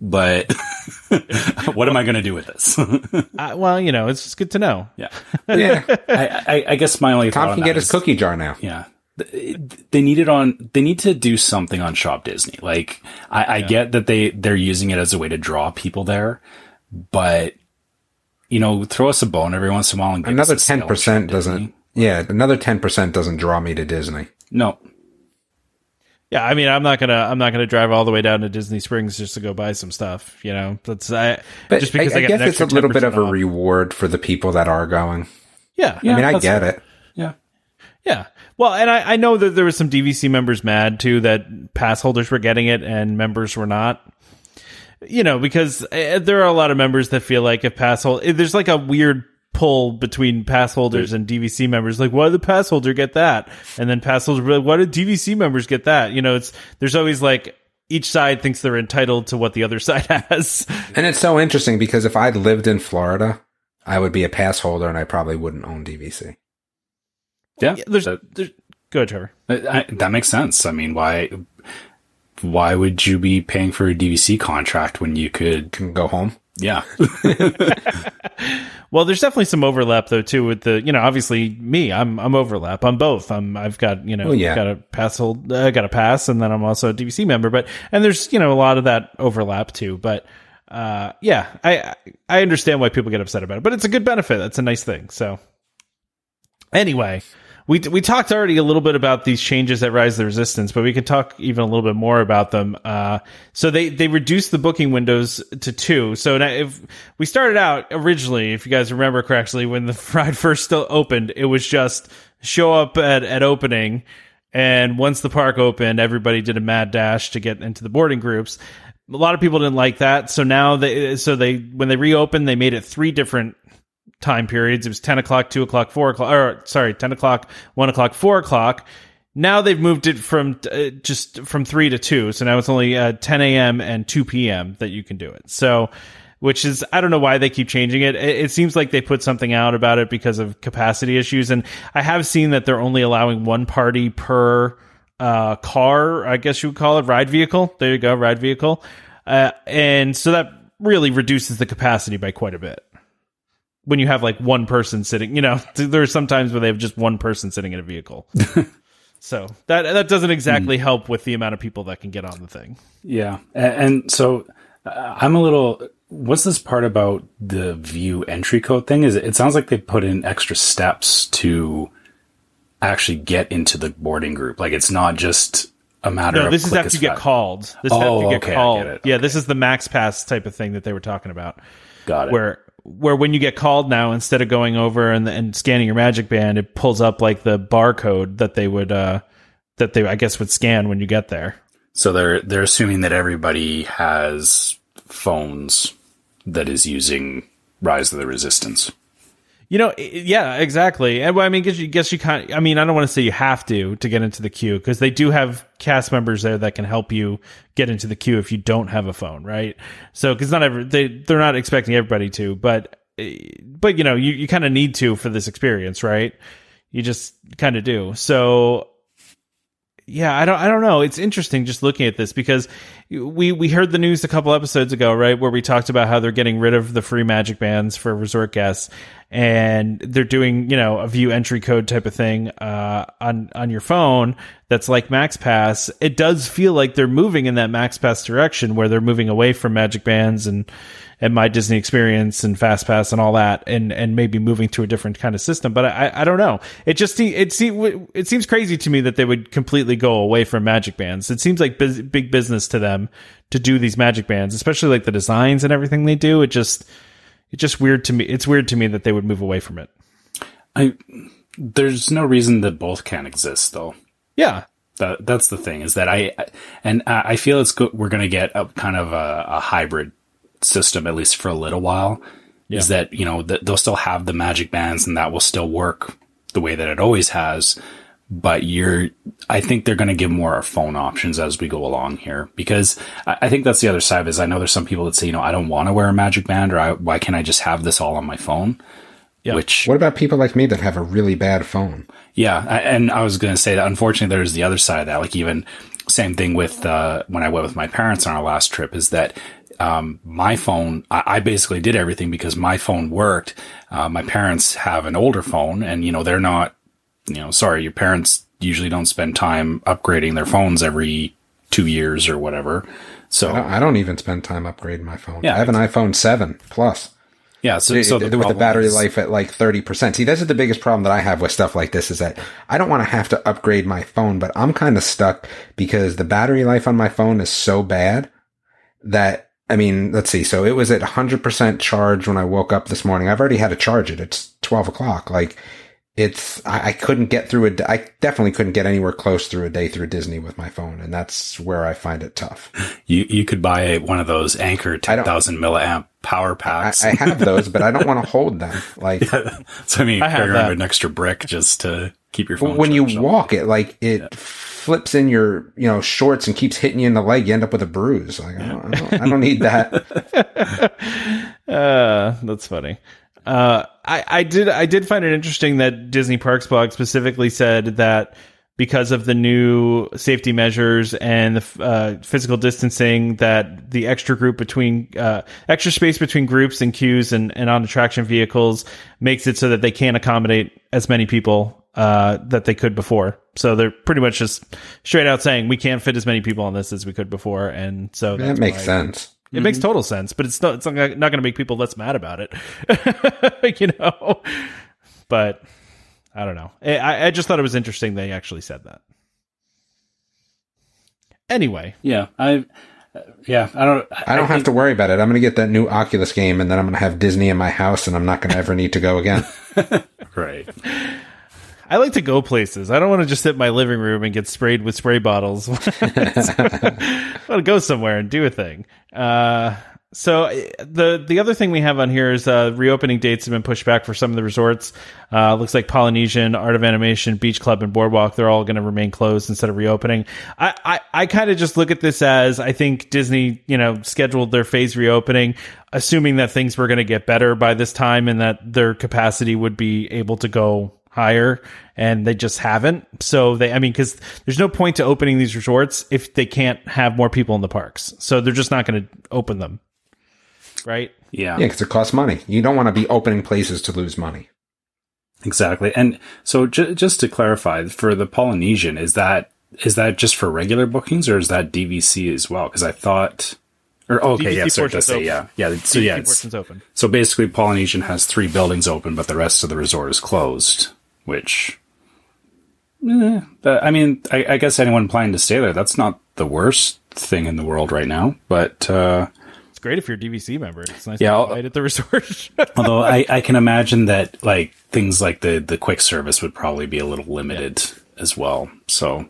but what am I going to do with this? uh, well, you know, it's just good to know. Yeah, yeah. I, I, I, guess my only Tom can get his is, cookie jar now. Yeah, they need it on they need to do something on shop disney like i, I get that they they're using it as a way to draw people there but you know throw us a bone every once in a while and give Another ten percent doesn't. Yeah, another ten percent doesn't draw me to Disney. no Yeah, I mean, I'm not gonna, I'm not gonna drive all the way down to Disney Springs just to go buy some stuff. You know, that's I. But just because I, I, I guess it's a little bit of a off. reward for the people that are going. Yeah, Yeah. I mean, I get fair. it. yeah Yeah. Well, and I, I know that there was some DVC members mad too that pass holders were getting it and members were not. You know, because uh, there are a lot of members that feel like if pass hold, there's like a weird pull between pass holders and DVC members. Like, why did the pass holder get that? And then pass holders like, why did DVC members get that? You know, it's there's always like each side thinks they're entitled to what the other side has. And it's so interesting because if I'd lived in Florida, I would be a pass holder and I probably wouldn't own DVC. yeah There's, that, there's go, Trevor. I, that makes sense i mean why why would you be paying for a dvc contract when you could Can go home. Yeah. Well, there's definitely some overlap though too with the you know obviously me I'm I'm overlap. I'm both. I'm I've got you know Oh, yeah. got a pass hold I got a pass and then I'm also a DVC member but and there's you know a lot of that overlap too but uh yeah I I understand why people get upset about it but it's a good benefit. That's a nice thing so. Anyway we we talked already a little bit about these changes that rise the resistance, but we could talk even a little bit more about them. Uh, so they they reduced the booking windows to two. So now if we started out originally, if you guys remember correctly, when the ride first still opened, it was just show up at at opening, and once the park opened, everybody did a mad dash to get into the boarding groups. A lot of people didn't like that, so now they so they when they reopened, they made it three different time periods. It was 10 o'clock, 2 o'clock, 4 o'clock, or sorry, 10 o'clock, 1 o'clock, 4 o'clock. Now they've moved it from uh, just from 3 to 2. So now it's only uh, 10 a.m. and 2 p.m. that you can do it. So, which is, I don't know why they keep changing it. it. It seems like they put something out about it because of capacity issues. And I have seen that they're only allowing one party per uh, car, I guess you would call it, ride vehicle. There you go, ride vehicle. Uh, and so that really reduces the capacity by quite a bit when you have like one person sitting, you know, there are some times where they have just one person sitting in a vehicle. so that that doesn't exactly help with the amount of people that can get on the thing. Yeah, and, and so uh, I'm a little. What's this part about the view entry code thing? Is it, it sounds like they put in extra steps to actually get into the boarding group. Like it's not just a matter No, of this is after you get called. This is after Oh, you get okay, called. get. Yeah, this is the max pass type of thing that they were talking about. Got it. Where where when you get called now, instead of going over and and scanning your magic band, it pulls up like the barcode that they would uh that they I guess would scan when you get there. So they're they're assuming that everybody has phones that is using Rise of the Resistance. You know, yeah, exactly. And well, I mean, guess you guess you kind. I mean, I don't want to say you have to to get into the queue because they do have cast members there that can help you get into the queue if you don't have a phone, right? So, because not every they they're not expecting everybody to, but but you know, you you kind of need to for this experience, right? You just kind of do. So yeah, I don't I don't know. It's interesting just looking at this because we we heard the news a couple episodes ago, right, where we talked about how they're getting rid of the free magic bands for resort guests and they're doing, you know, a view entry code type of thing uh on on your phone that's like Max Pass. It does feel like they're moving in that Max Pass direction where they're moving away from magic bands and and my Disney experience and Fast Pass and all that, and and maybe moving to a different kind of system. But I I don't know. It just it se- it seems crazy to me that they would completely go away from Magic Bands. It seems like bus- big business to them to do these Magic Bands, especially like the designs and everything they do. It just it's just weird to me. It's weird to me that they would move away from it. I there's no reason that both can't exist though. Yeah, That that's the thing is that I and I feel it's good. we're going to get a kind of a, a hybrid system at least for a little while. Is that you know that they'll still have the magic bands and that will still work the way that it always has. But you're, I think they're going to give more phone options as we go along here because I, I think that's the other side of it. Is I know there's some people that say, you know, I don't want to wear a magic band or I, why can't I just have this all on my phone? Yeah. Which What about people like me that have a really bad phone? yeah, I- and I was going to say that unfortunately there's the other side of that. Like even same thing with uh, when I went with my parents on our last trip is that um, my phone, I, I basically did everything because my phone worked. Uh, my parents have an older phone, and you know they're not, you know, sorry, your parents usually don't spend time upgrading their phones every two years or whatever. So I don't, I don't even spend time upgrading my phone. Yeah, I have an iPhone 7 Plus. Yeah, so, so the with the problem battery is- life at like 30%. See, this is the biggest problem that I have with stuff like this is that I don't want to have to upgrade my phone, but I'm kind of stuck because the battery life on my phone is so bad that, I mean, let's see. So it was at 100% charge when I woke up this morning. I've already had to charge it. It's 12 o'clock. Like it's, I, I couldn't get through a I definitely couldn't get anywhere close through a day through Disney with my phone. And that's where I find it tough. you you could buy a, one of those Anker I 10,000 milliamp power packs. I have those, but I don't want to hold them. Like, so I mean, I have carry around that. an extra brick just to keep your phone. when you charged up. walk it, like it flips in your, you know, shorts and keeps hitting you in the leg. You end up with a bruise. Like, I don't, I don't, I don't need that. Uh, that's funny. Uh, I, I did I did find it interesting that Disney Parks blog specifically said that because of the new safety measures and the uh, physical distancing, that the extra group between uh, extra space between groups and queues and, and on attraction vehicles makes it so that they can't accommodate as many people uh, that they could before. So they're pretty much just straight out saying we can't fit as many people on this as we could before, and so that makes sense. It makes total sense, but it's not, it's not, going to make people less mad about it, you know. But I don't know. I, I just thought it was interesting they actually said that. Anyway, Yeah, I. uh, Yeah, I don't. I don't have to worry about it. I'm going to get that new Oculus game and then I'm going to have Disney in my house and I'm not going to ever need to go again. Right. I like to go places. I don't want to just sit in my living room and get sprayed with spray bottles. I want to go somewhere and do a thing. Uh, so uh, the the other thing we have on here is uh, reopening dates have been pushed back for some of the resorts. Uh, looks like Polynesian, Art of Animation, Beach Club, and Boardwalk they're all going to remain closed instead of reopening. I I, I kind of just look at this as I think Disney you know scheduled their phase reopening, assuming that things were going to get better by this time and that their capacity would be able to go higher and they just haven't so they i mean because there's no point to opening these resorts if they can't have more people in the parks so they're just not going to open them right Yeah. yeah, because it costs money. You don't want to be opening places to lose money. Exactly. And so, j- just to clarify, for the Polynesian, is that is that just for regular bookings or is that DVC as well? Because I thought. Or oh, okay, DVC yeah, so it does say yeah, yeah. So yeah, it's, open so basically Polynesian has three buildings open, but the rest of the resort is closed. Which, eh, that- I mean, I, I guess anyone planning to stay there, that's not the worst thing in the world right now. But uh, it's great if you're a dvc member it's nice Yeah, to I'll- be right at the resort although I, I can imagine that like things like the the quick service would probably be a little limited as well. So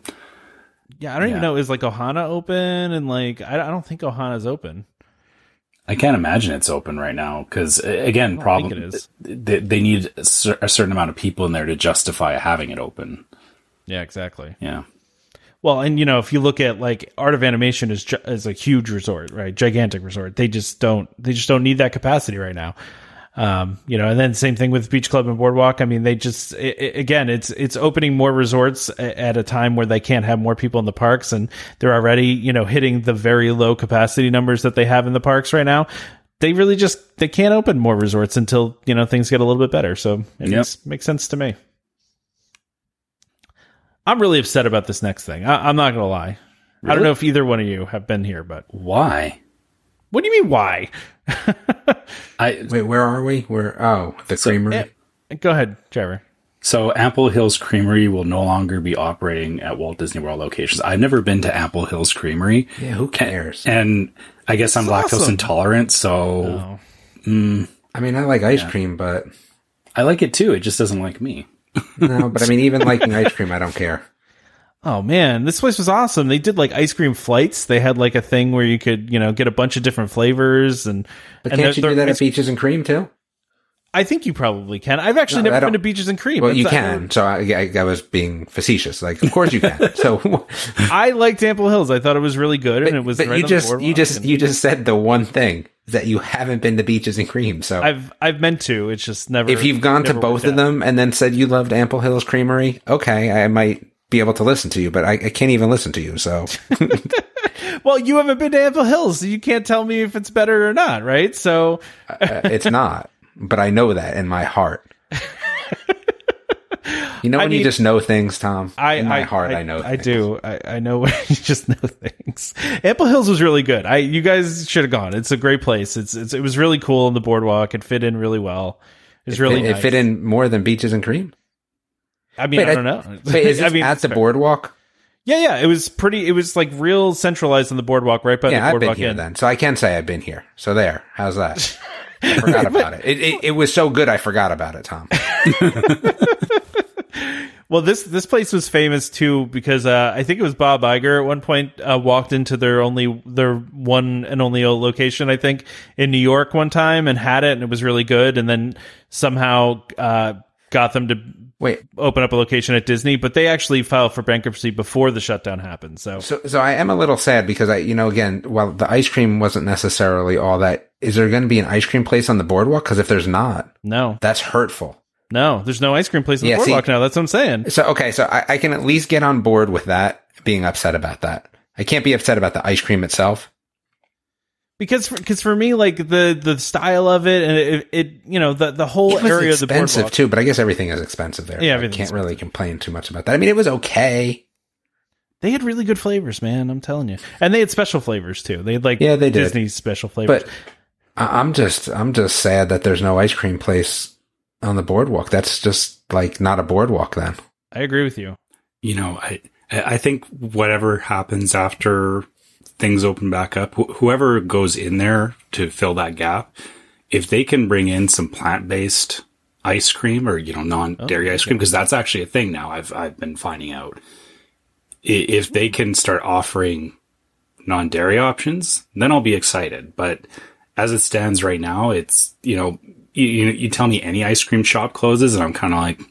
yeah i don't Yeah. even know is like ohana open and like i, I don't think ohana's open I can't imagine it's open right now because again, problem. They, they need a, cer- a certain amount of people in there to justify having it open. yeah exactly Yeah, Well, and you know, if you look at like Art of Animation is gi- is a huge resort, right? Gigantic resort. They just don't they just don't need that capacity right now. Um, you know, and then same thing with Beach Club and Boardwalk. I mean, they just i i again, it's it's opening more resorts a- at a time where they can't have more people in the parks, and they're already you know hitting the very low capacity numbers that they have in the parks right now. They really just they can't open more resorts until you know things get a little bit better. So it Yep. makes, makes sense to me. I'm really upset about this next thing. I, I'm not gonna lie. I don't know if either one of you have been here, but why? What do you mean why? I Wait, where are we? We're, oh, the creamery. Eh, go ahead, Trevor. so Ample Hills Creamery will no longer be operating at Walt Disney World locations. I've never been to Ample Hills Creamery, yeah, who cares? and I guess I'm lactose awesome. intolerant, so oh. mm. I mean, I like ice cream, but I like it too. It just doesn't like me. no, but I mean, even liking ice cream, I don't care. Oh man, this place was awesome. They did like ice cream flights. They had like a thing where you could, you know, get a bunch of different flavors and. But and can't they're- you do that at Beaches and Cream too? I think you probably can. I've actually No, never been to Beaches and Cream. Well, you It's- can. So I, I, I was being facetious. Like, of course you can. So, I, liked Ample Hills. I thought it was really good, and it was. but right you just, you just, you just said the one thing that you haven't been to Beaches and Cream. So I've I've meant to. It's just never. if you've gone to both of them and then said you loved Ample Hills Creamery, okay, I might be able to listen to you, but I, I can't even listen to you. So well, you haven't been to Ample Hills, so you can't tell me if it's better or not, right? So uh, it's not. But I know that in my heart. You know I when you just know things, Tom. I, In my I, heart, I, I, know. I do. I, know. you just know things. Ample Hills was really good. I, you guys should have gone. It's a great place. It's, it's, it was really cool on the boardwalk. It fit in really well. It's really It, it fit in more than beaches and cream. I mean, Wait, I I- don't know. Wait, is I mean, at the boardwalk? Yeah, yeah. It was pretty. It was like real centralized on the boardwalk, right by the yeah, I've been here then, so I can say I've been here. So there, how's that? I forgot about it. It, it. it was so good, I forgot about it, Tom. Well, this this place was famous too because uh, I think it was Bob Iger at one point uh, walked into their only their one and only location I think in New York one time and had it and it was really good and then somehow uh, got them to Wait, open up a location at Disney, but they actually filed for bankruptcy before the shutdown happened. So so so I am a little sad because I, you know, again, while the ice cream wasn't necessarily all that, is there going to be an ice cream place on the boardwalk? Because if there's not, no, that's hurtful. no, there's no ice cream place on Yeah, the see- boardwalk now. That's what I'm saying. So okay, so I, I can at least get on board with that. Being upset about that, I can't be upset about the ice cream itself. Because because for me, like the the style of it and it, it you know the the whole It was area of the expensive too, but I guess everything is expensive there. Yeah, I can't really complain too much about that. I mean, it was okay. They had really good flavors, man. I'm telling you, and they had special flavors too. They had like Yeah, they did. Disney special flavors. But I- I'm just I'm just sad that there's no ice cream place on the boardwalk. That's just like not a boardwalk then. I agree with you. you know, I I think whatever happens after things open back up, wh- whoever goes in there to fill that gap, if they can bring in some plant based ice cream or you know non oh, dairy ice cream, because that's actually a thing now. I've I've been finding out if they can start offering non dairy options, then I'll be excited. But as it stands right now, it's you know you you, you tell me any ice cream shop closes, and I'm kind of like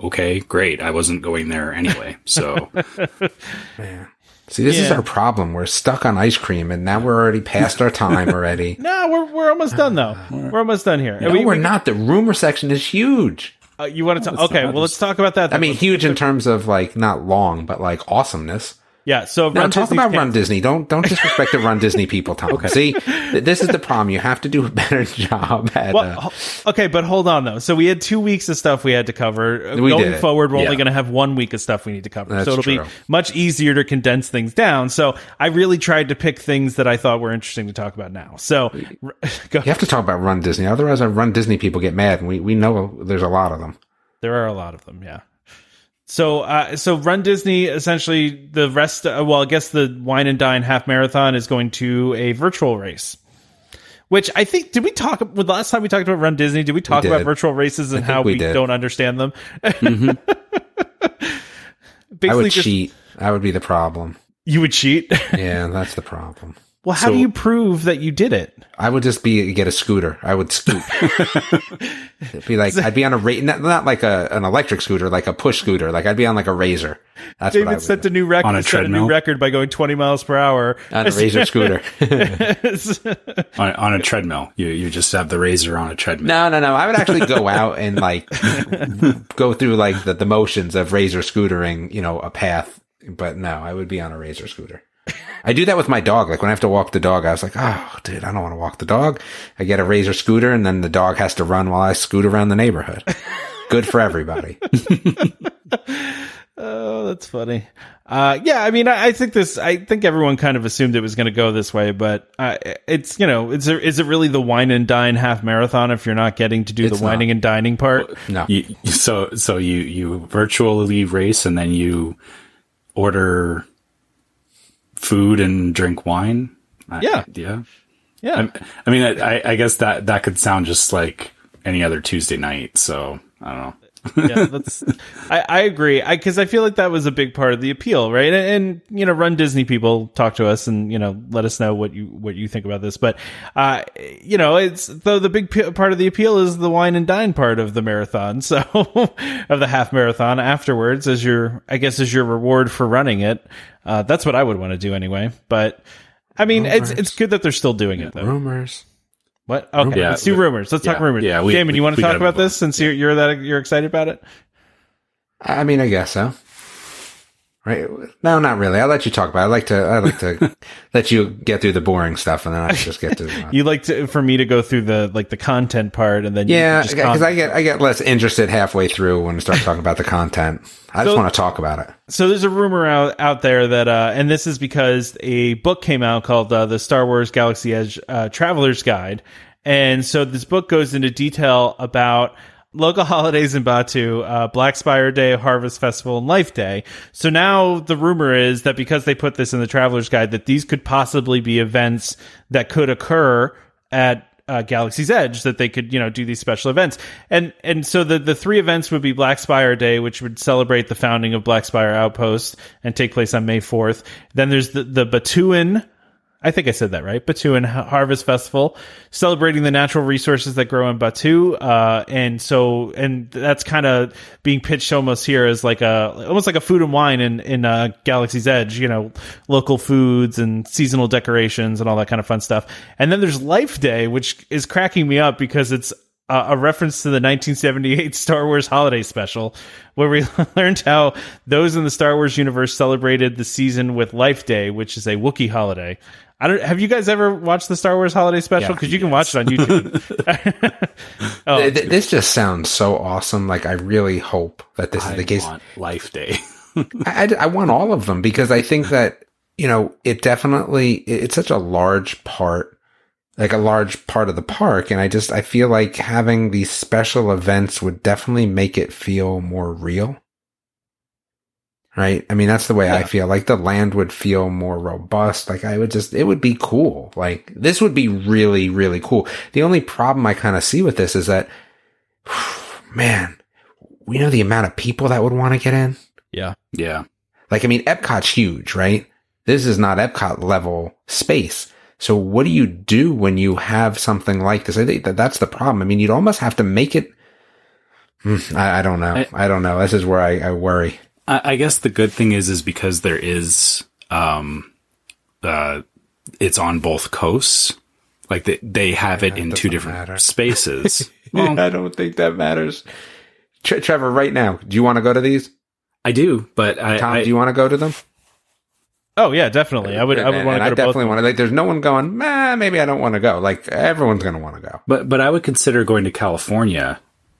okay, great. I wasn't going there anyway. So See, this is our problem. We're stuck on ice cream, and now we're already past our time already. No, we're we're almost done though. We're almost done here. no, we, we're we- not. The rumor section is huge. uh, you want to talk? Okay, well, let's talk about that. I mean, huge in terms of like not long, but like awesomeness. Yeah. So Now talk Disney's about Run Disney. Don't don't disrespect the Run Disney people, Tom. See, this is the problem. You have to do a better job at. Well, uh, okay, but hold on though. So we had two weeks of stuff we had to cover. We Going did. forward, we're Yeah. only going to have one week of stuff we need to cover. That's so it'll true. be much easier to condense things down. So I really tried to pick things that I thought were interesting to talk about now. So go. you have to talk about Run Disney, otherwise our Run Disney people get mad, and we we know there's a lot of them. There are a lot of them, yeah. So, uh, so Run Disney essentially the rest. Uh, well, I guess the Wine and Dine half marathon is going to a virtual race. Which I think did we talk well, the last time we talked about Run Disney? Did we talk did. about virtual races and how we we, don't understand them? I would just cheat. That would be the problem. you would cheat. Yeah, that's the problem. Well, how So- do you prove that you did it? I would just be get a scooter. I would scoot. Be like I'd be on a ra- not, not like a an electric scooter, like a push scooter. Like I'd be on like a razor. That's what I David would set do. a new record. On a set a new record by going twenty miles per hour on a razor scooter. on, on a treadmill, you you just have the razor on a treadmill. no, no, no. I would actually go out and like go through like the, the motions of razor scootering, you know, a path. But no, I would be on a razor scooter. I do that with my dog. Like when I have to walk the dog, I was like, oh, dude, I don't want to walk the dog. I get a razor scooter and then the dog has to run while I scoot around the neighborhood. Good for everybody. Oh, that's funny. Uh, yeah, I mean, I, I think this. I think everyone kind of assumed it was going to go this way, but uh, it's you know, is there is it really the wine and dine half marathon if you're not getting to do It's the whining and dining part? No. You, so so you you virtually race and then you order food and drink wine. I- Yeah. yeah. Yeah, I mean, I, I guess that that could sound just like any other Tuesday night. So I don't know. Yeah, that's. I, I agree. I because I feel like that was a big part of the appeal, right? And, and you know, Run Disney people talk to us and you know let us know what you what you think about this. But uh, you know, it's though the big p- part of the appeal is the wine and dine part of the marathon, so of the half marathon afterwards as your I guess as your reward for running it. Uh, that's what I would want to do anyway. But I mean, it's it's good that they're still doing it though. Rumors. What? Okay, Yeah, let's do rumors. Let's talk rumors. yeah, we- Damon, you want to talk about this since you're you're that you're excited about it? I mean, I guess so. Right? No, not really. I let you talk about. It. I like to. I like to let you get through the boring stuff, and then I just get to. Uh, You like to for me to go through the like the content part, and then yeah, just because I get I get less interested halfway through when I start talking about the content. I just want to talk about it. So there's a rumor out out there that, uh, and this is because a book came out called uh, the Star Wars Galaxy Edge uh, Traveler's Guide, and so this book goes into detail about local holidays in Batuu, uh, Black Spire Day, Harvest Festival, and Life Day. So now the rumor is that because they put this in the Traveler's Guide, that these could possibly be events that could occur at uh, Galaxy's Edge that they could, you know, do these special events. And and so the the three events would be Black Spire Day, which would celebrate the founding of Black Spire Outpost and take place on May 4th. Then there's the the Batuan I think I said that right. Batuan Har- Harvest Festival, celebrating the natural resources that grow in Batuu, uh, and so and that's kind of being pitched almost here as like a almost like a food and wine in in uh, Galaxy's Edge. You know, local foods and seasonal decorations and all that kind of fun stuff. And then there's Life Day, which is cracking me up because it's a reference to the 1978 Star Wars Holiday Special, where we learned how those in the Star Wars universe celebrated the season with Life Day, which is a Wookiee holiday. I don't. Have you guys ever watched the Star Wars Holiday Special? Yeah, Because you can watch it on YouTube. oh, Th- th- this just sounds so awesome. Like I really hope that this is the case. want Life Day. I, I, I want all of them because I think that, you know, it definitely, it- it's such a large part, like a large part of the park. And I just, I feel like having these special events would definitely make it feel more real. Right. I mean, that's the way I feel like the land would feel more robust. Like I would just, it would be cool. Like this would be really, really cool. The only problem I kind of see with this is that, man, we know the amount of people that would want to get in. yeah. yeah. Like, I mean, Epcot's huge, right? This is not Epcot level space. So what do you do when you have something like this? I think that that's the problem. I mean, you'd almost have to make it. Hmm, I, I don't know. I- I, don't know. This is where I, I worry. I, I guess the good thing is, is because there is, um, uh, it's on both coasts. Like they, they have it in two different matter. spaces. Well, I don't think that matters. Tre- Trevor, right now, do you want to go to these? I do, but I, Tom, I- do you want to go to them? Oh yeah, definitely. I would. I would want to go to both. definitely want to. Like, there's no one going. Nah, maybe I don't want to go. Like everyone's going to want to go. but but I would consider going to California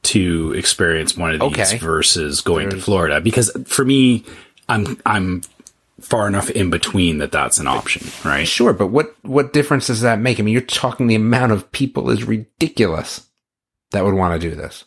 to experience one of these Okay. versus going to Florida because for me, I'm I'm far enough in between that that's an option, right? Sure, but what what difference does that make? I mean, you're talking the amount of people is ridiculous that would want to do this.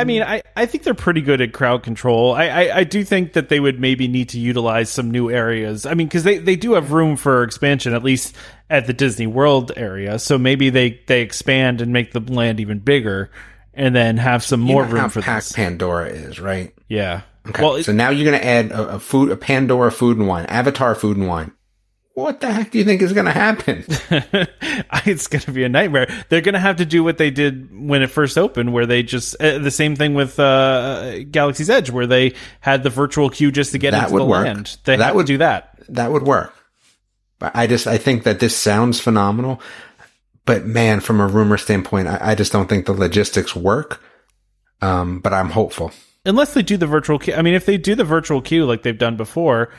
I mean, I, I think they're pretty good at crowd control. I, I, I do think that they would maybe need to utilize some new areas. I mean, because they, they do have room for expansion, at least at the Disney World area. So maybe they, they expand and make the land even bigger and then have some more you know room how for packed this. Pandora is, right? Yeah. Okay. Well, it- so now you're going to add a, a food, a Pandora food and wine, Avatar food and wine. What the heck do you think is going to happen? it's going to be a nightmare. They're going to have to do what they did when it first opened, where they just uh, the same thing with uh, Galaxy's Edge, where they had the virtual queue just to get That into would the work. land. They That would- do that. that would work. But I just, I think that this sounds phenomenal. But man, from a rumor standpoint, I, I just don't think the logistics work. Um, but I'm hopeful. unless they do the virtual queue. I mean, if they do the virtual queue like they've done before,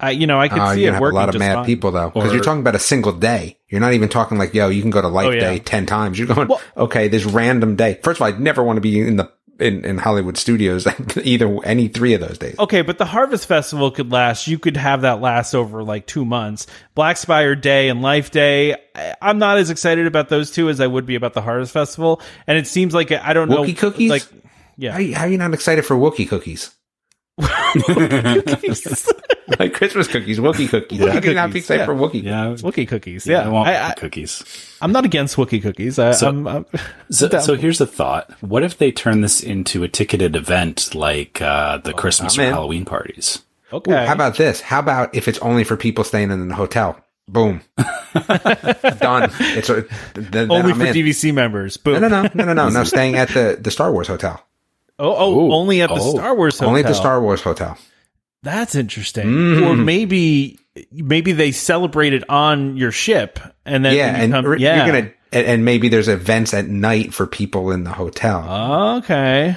I you know I could Oh, see it gonna a lot of mad fine. people though, because you're talking about a single day. You're not even talking like, yo, you can go to Life Oh, yeah. Day ten times. You're going, Well- okay, this random day. First of all, I'd never want to be in the in, in Hollywood studios either any three of those days. Okay, but the Harvest Festival could last. You could have that last over like two months. Black Spire Day and Life Day. I- I'm not as excited about those two as I would be about the Harvest Festival. And it seems like I don't know. Wookiee cookies? Like, yeah. you- how are you not excited for Wookiee cookies? like Christmas cookies, Wookiee cookies. how can you not be cookies, yeah. for Wookiee? Yeah, Wookiee cookies. yeah, Yeah, I want I, I, cookies. I'm not against Wookiee cookies. I, So- I'm, I'm, So, so here's a thought: What if they turn this into a ticketed event like uh, the Christmas or I'm in. Halloween parties? okay. How about this? How about if it's only for people staying in the hotel? Boom. Done. It's a, th- then only I'm for in. DVC members? Boom. No, no, no, no, no, no, no. Staying at the, the Star Wars hotel. Oh, oh, Ooh. only at the Oh. Star Wars hotel. Only at the Star Wars hotel. That's interesting. Mm. Or maybe maybe they celebrate it on your ship and then Yeah, you and come- r- yeah. you're gonna, and, and maybe there's events at night for people in the hotel. Okay.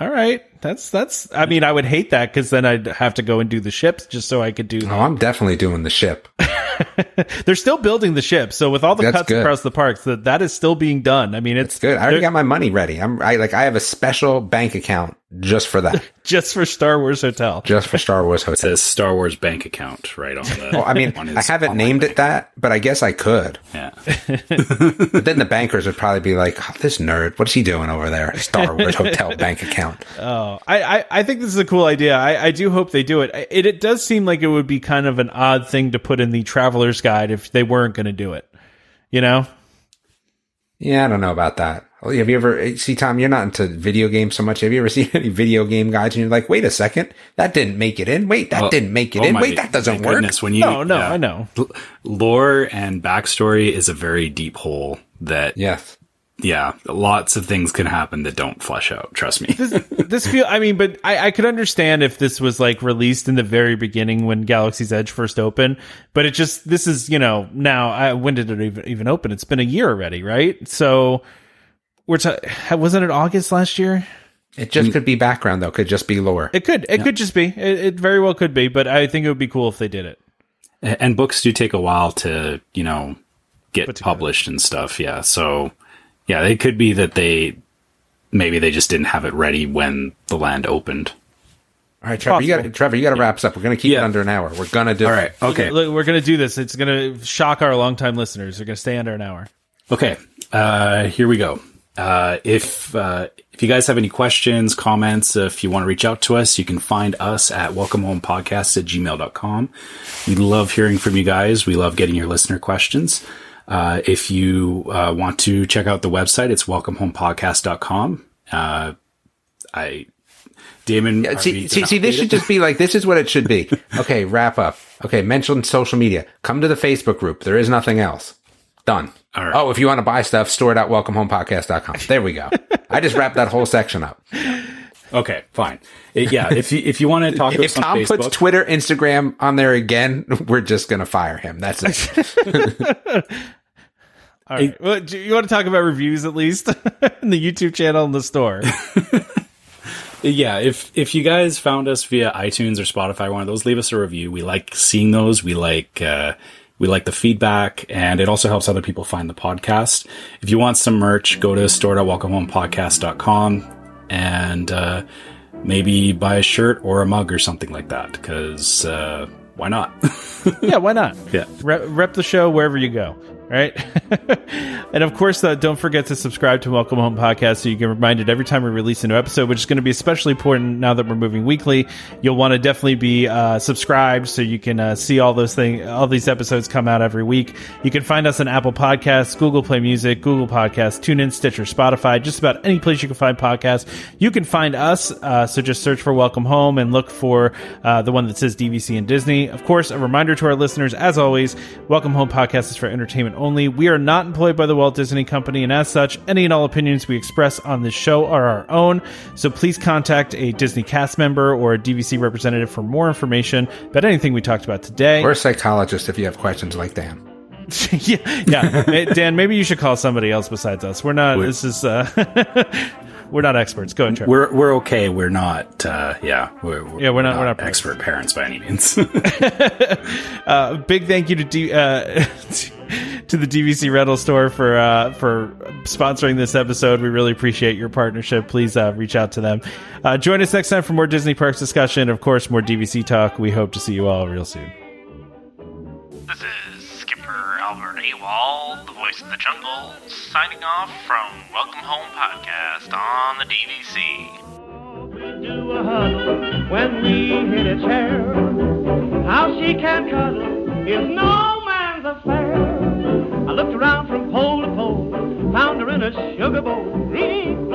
All right. That's that's. I mean, I would hate that because then I'd have to go and do the ships just so I could do. Oh, I'm definitely doing the ship. They're still building the ship, so with all the That's cuts good. across the parks, that that is still being done. I mean, it's It's good. I already got my money ready. I'm I like I have a special bank account just for that, just for Star Wars Hotel. just for Star Wars Hotel. It says Star Wars bank account right on the. Well, I mean, his I haven't named it that, but I guess I could. Yeah. But then the bankers would probably be like, oh, "This nerd, what's he doing over there?" Star Wars Hotel bank account. Oh, I, I, I think this is a cool idea. I, I do hope they do it. it. It does seem like it would be kind of an odd thing to put in the traveler's guide if they weren't going to do it. You know? Yeah, I don't know about that. Oh, Have you ever eh, see Tom? You're not into video games so much. Have you ever seen any video game guides and you're like, "Wait a second, that didn't make it in. Wait, that Well, didn't make it oh in. my- Wait, that doesn't work." goodness, when you, No, no, yeah. I know. Lore and backstory is a very deep hole that, Yes. Yeah, lots of things can happen that don't flesh out. Trust me. this feel I mean, but I, I could understand if this was like released in the very beginning when Galaxy's Edge first opened, but it just this is you know now I, when did it even even open? It's been a year already, right? So we're ta- wasn't it August last year? It just could be background though. Could just be lore. It could it could just be it, it very well could be, but I think it would be cool if they did it. and books do take a while to, you know, get published and stuff. Yeah. So, yeah, it could be that they, maybe they just didn't have it ready when the land opened. All right, Trevor, you got Possible. Trevor, you got to wrap us up. We're gonna keep it under an hour. We're gonna do. All right, Okay. Look, we're gonna do this. It's gonna shock our longtime listeners. They're gonna stay under an hour. Okay, uh, here we go. Uh, if uh, if you guys have any questions, comments, if you want to reach out to us, you can find us at welcomehomepodcast at gmail.com. We love hearing from you guys. We love getting your listener questions. Uh, if you uh, want to check out the website, it's welcomehomepodcast.com. Uh, I, Damon, Yeah, see, see, see, this should just be like this is what it should be. Okay, wrap up. Okay, mention social media. Come to the Facebook group. There is nothing else. Done. All right. Oh, if you want to buy stuff, store it at welcomehomepodcast.com. There we go. I just wrapped that whole section up. Okay, fine. Yeah, if you if you want to talk to If us on Tom Facebook, puts Twitter, Instagram on there again, we're just gonna fire him. That's it. All right. Well, do you want to talk about reviews at least in the YouTube channel and the store? Yeah, if if you guys found us via iTunes or Spotify, one of those, leave us a review. We like seeing those. We like uh, we like the feedback, and it also helps other people find the podcast. If you want some merch, go to store.welcomehomepodcast.com and uh, maybe buy a shirt or a mug or something like that. Because uh, why not? yeah, why not? Yeah. Rep, rep the show wherever you go. Right. and of course, uh, don't forget to subscribe to Welcome Home Podcast so you get reminded every time we release a new episode, which is going to be especially important now that we're moving weekly. You'll want to definitely be uh, subscribed so you can uh, see all those things, all these episodes come out every week. You can find us on Apple Podcasts, Google Play Music, Google Podcasts, TuneIn, Stitcher, Spotify, just about any place you can find podcasts. You can find us. Uh, so just search for Welcome Home and look for uh, the one that says DVC and Disney. Of course, a reminder to our listeners, as always, Welcome Home Podcast is for entertainment only. We are not employed by the Walt Disney Company, and as such, any and all opinions we express on this show are our own. So please contact a Disney cast member or a DVC representative for more information about anything we talked about today. Or a psychologist if you have questions like Dan. yeah, yeah. Dan, maybe you should call somebody else besides us. We're not. Wait. This is. uh We're not experts. Go ahead, Trevor. we're we're okay. We're not. Uh, yeah, we're, Yeah, we're not- we're not expert parents by any means. Uh, big thank you to D, uh, to the DVC rental store for uh, for sponsoring this episode. We really appreciate your partnership. Please uh, reach out to them. Uh, join us next time for more Disney parks discussion. Of course, more DVC talk. We hope to see you all real soon. This is Skipper Albert AWOL, the voice of the jungle, signing off from Welcome Home Podcast on the DVC. We do a huddle when we hit a chair. How she can cuddle is no man's affair. I looked around from pole to pole, found her in a sugar bowl. Mm,